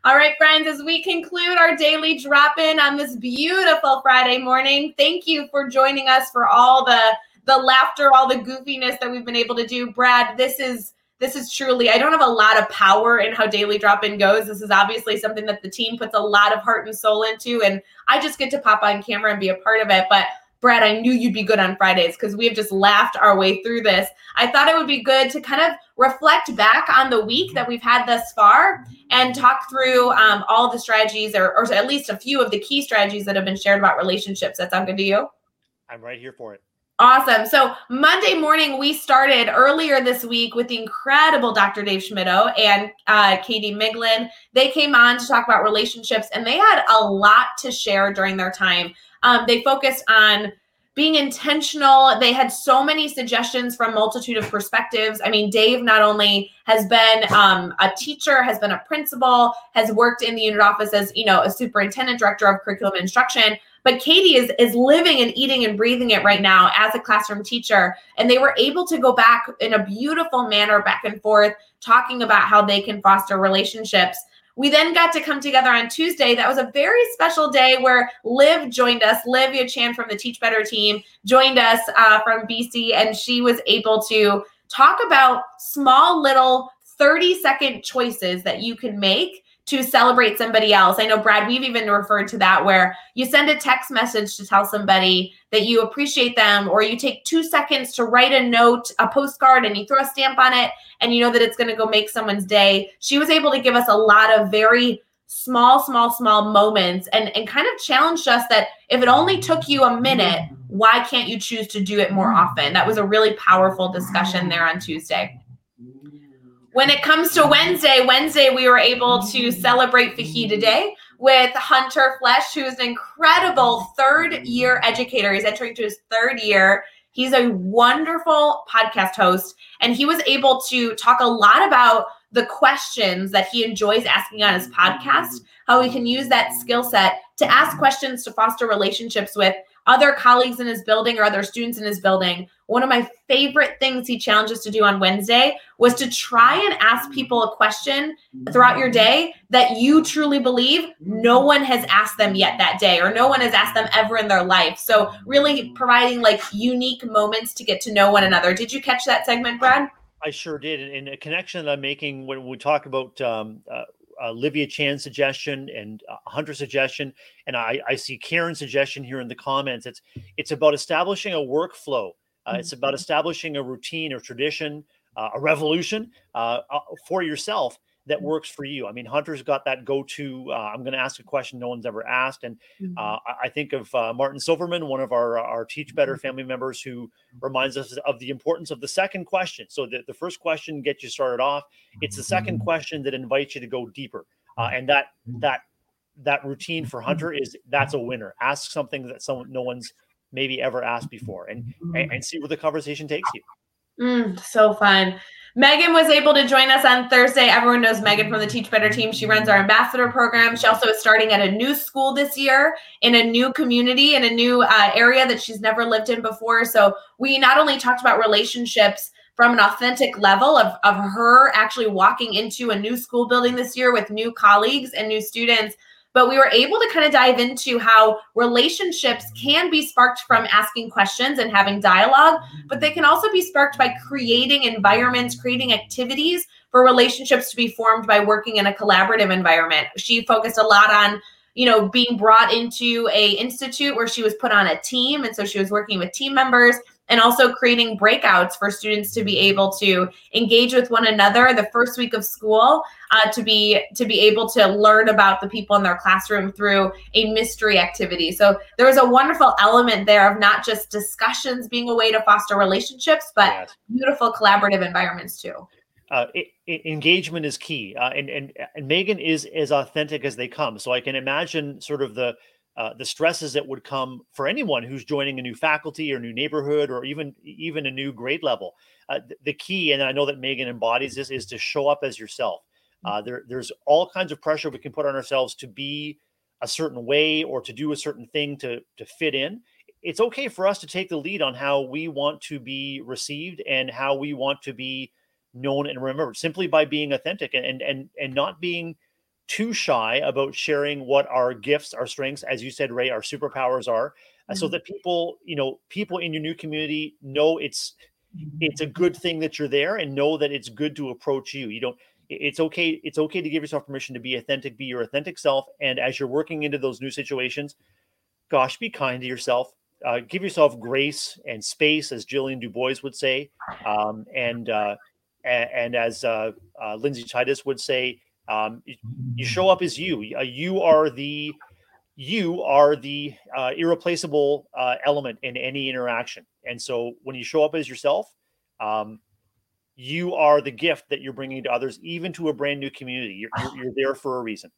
All right, friends, as we conclude our daily drop in on this beautiful Friday morning, thank you for joining us for all the the laughter, all the goofiness that we've been able to do. Brad, this is this is truly I don't have a lot of power in how daily drop in goes. This is obviously something that the team puts a lot of heart and soul into and I just get to pop on camera and be a part of it, but Brad, I knew you'd be good on Fridays because we have just laughed our way through this. I thought it would be good to kind of reflect back on the week that we've had thus far and talk through um, all the strategies or, or at least a few of the key strategies that have been shared about relationships. That sound good to you? I'm right here for it. Awesome. So Monday morning, we started earlier this week with the incredible Dr. Dave Schmittou and uh, Katie Miglin. They came on to talk about relationships, and they had a lot to share during their time. Um, they focused on being intentional. They had so many suggestions from multitude of perspectives. I mean, Dave not only has been um, a teacher, has been a principal, has worked in the unit office as you know a superintendent, director of curriculum instruction. But Katie is is living and eating and breathing it right now as a classroom teacher, and they were able to go back in a beautiful manner back and forth, talking about how they can foster relationships. We then got to come together on Tuesday. That was a very special day where Liv joined us. Livia Chan from the Teach Better team joined us uh, from BC, and she was able to talk about small little 30 second choices that you can make to celebrate somebody else. I know, Brad, we've even referred to that where you send a text message to tell somebody that you appreciate them, or you take two seconds to write a note, a postcard, and you throw a stamp on it, and you know that it's going to go make someone's day. She was able to give us a lot of very small, small, small moments and, and kind of challenged us that if it only took you a minute, why can't you choose to do it more often? That was a really powerful discussion there on Tuesday. When it comes to Wednesday, Wednesday we were able to celebrate Fajita Day with Hunter Flesh, who is an incredible third year educator. He's entering to his third year. He's a wonderful podcast host, and he was able to talk a lot about the questions that he enjoys asking on his podcast, how we can use that skill set to ask questions to foster relationships with other colleagues in his building or other students in his building. One of my favorite things he challenged us to do on Wednesday was to try and ask people a question throughout your day that you truly believe no one has asked them yet that day or no one has asked them ever in their life. So, really providing like unique moments to get to know one another. Did you catch that segment, Brad? I sure did. And a connection that I'm making when we talk about um, uh, uh, Livia Chan's suggestion and uh, Hunter's suggestion, and I, I see Karen's suggestion here in the comments. It's it's about establishing a workflow. Uh, mm-hmm. It's about establishing a routine or tradition, uh, a revolution uh, uh, for yourself that works for you. I mean, Hunter's got that go-to. Uh, I'm going to ask a question no one's ever asked, and Mm-hmm. uh, I- think of uh, Martin Silverman, one of our our Teach Better Mm-hmm. family members, who reminds us of the importance of the second question. So the, the first question gets you started off. It's the second Mm-hmm. question that invites you to go deeper, uh, and that that that routine for Hunter is that's a winner. Ask something that someone no one's maybe ever asked before, and and, and see where the conversation takes you. Mm, so fun. Megan was able to join us on Thursday. Everyone knows Megan from the Teach Better team. She runs our ambassador program. She also is starting at a new school this year in a new community in a new uh, area that she's never lived in before. So we not only talked about relationships from an authentic level of, of her actually walking into a new school building this year with new colleagues and new students, but we were able to kind of dive into how relationships can be sparked from asking questions and having dialogue but they can also be sparked by creating environments, creating activities for relationships to be formed by working in a collaborative environment. She focused a lot on you know being brought into a institute where she was put on a team and so she was working with team members and also creating breakouts for students to be able to engage with one another the first week of school uh, to be to be able to learn about the people in their classroom through a mystery activity so there was a wonderful element there of not just discussions being a way to foster relationships but Yes. beautiful collaborative environments too uh, it, it- engagement is key, uh, and and and Megan is as authentic as they come. So I can imagine sort of the uh, the stresses that would come for anyone who's joining a new faculty or new neighborhood or even even a new grade level. Uh, th- the key, and I know that Megan embodies this, is to show up as yourself. Uh, there, there's all kinds of pressure we can put on ourselves to be a certain way or to do a certain thing to to fit in. It's okay for us to take the lead on how we want to be received and how we want to be known and remembered simply by being authentic and and and not being too shy about sharing what our gifts our strengths as you said rae our superpowers are uh, so Mhm. that people you know people in your new community know it's it's a good thing that you're there and know that it's good to approach you. You don't it's okay it's okay to give yourself permission to be authentic be your authentic self and as you're working into those new situations gosh be kind to yourself. Uh, give yourself grace and space as jillian du bois would say um, and uh, and, and as uh, uh, lindsay titus would say um, you, show up as you. Uh, you are the you are the uh, irreplaceable uh, element in any interaction. And so when you show up as yourself um, you are the gift that you're bringing to others even to a brand new community. You're, you're, you're there for a reason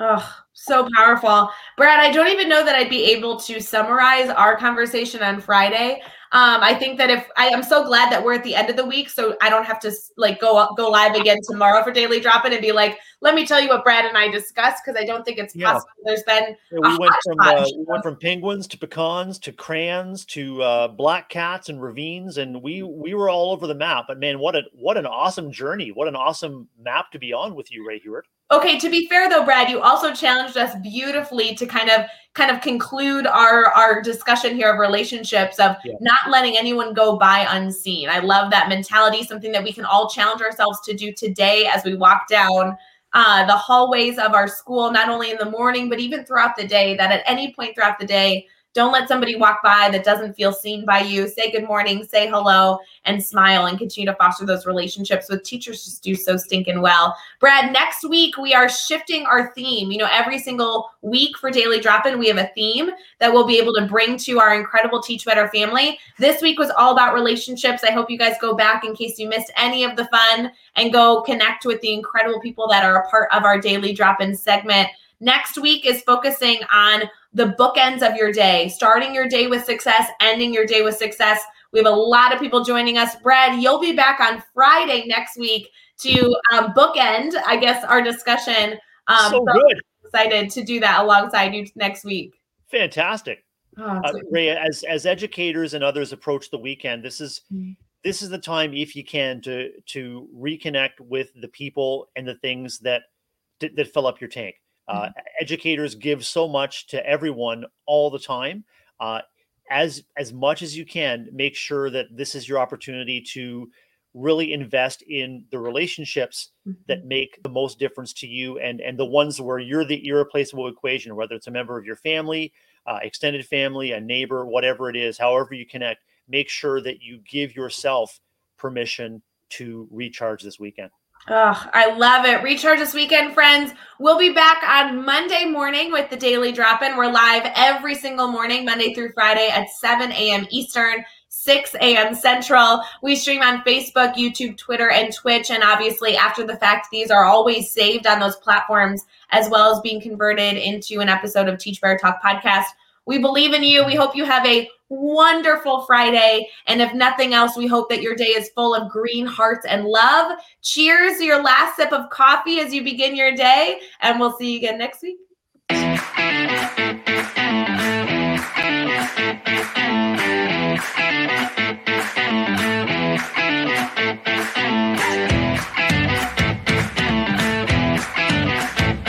Oh, so powerful. Brad, I don't even know that I'd be able to summarize our conversation on Friday. Um, I think that if I am so glad that we're at the end of the week, so I don't have to like go up, go live again tomorrow for Daily Drop In and be like, let me tell you what Brad and I discussed because I don't think it's Yeah. possible. There's been Yeah, we went from uh, we went from penguins to pecans to crayons to uh, black cats and ravines, and we we were all over the map. But man, what a what an awesome journey! What an awesome map to be on with you, Rae Hughart. Okay, to be fair though, Brad, you also challenged us beautifully to kind of kind of conclude our our discussion here of relationships of Yeah. not letting anyone go by unseen. I love that mentality, something that we can all challenge ourselves to do today as we walk down uh, the hallways of our school, not only in the morning, but even throughout the day, that at any point throughout the day, don't let somebody walk by that doesn't feel seen by you. Say good morning, say hello, and smile and continue to foster those relationships with teachers just do so stinking well. Brad, next week we are shifting our theme. You know, every single week for Daily Drop In, we have a theme that we'll be able to bring to our incredible Teach Better family. This week was all about relationships. I hope you guys go back in case you missed any of the fun and go connect with the incredible people that are a part of our Daily Drop In segment. Next week is focusing on the bookends of your day, starting your day with success, ending your day with success. We have a lot of people joining us. Brad, you'll be back on Friday next week to um, bookend, I guess, our discussion. Um, so so good, excited to do that alongside you next week. fantastic. Oh, Uh, Rae, as as educators and others approach the weekend, this is Mhm. this is the time, if you can, to to reconnect with the people and the things that, that fill up your tank. Uh, Educators give so much to everyone all the time. Uh, as as much as you can, make sure that this is your opportunity to really invest in the relationships that make the most difference to you and and the ones where you're the irreplaceable equation whether it's a member of your family uh, extended family a neighbor whatever it is however you connect make sure that you give yourself permission to recharge this weekend Oh, I love it. Recharge this weekend, friends. We'll be back on Monday morning with the daily drop in. We're live every single morning, Monday through Friday at 7 a.m. Eastern. 6 a.m. Central. We stream on Facebook, YouTube, Twitter, and Twitch. And obviously, after the fact, these are always saved on those platforms as well as being converted into an episode of Teach Better Talk podcast. We believe in you. We hope you have a wonderful Friday. And if nothing else, we hope that your day is full of green hearts and love. Cheers your last sip of coffee as you begin your day. And we'll see you again next week.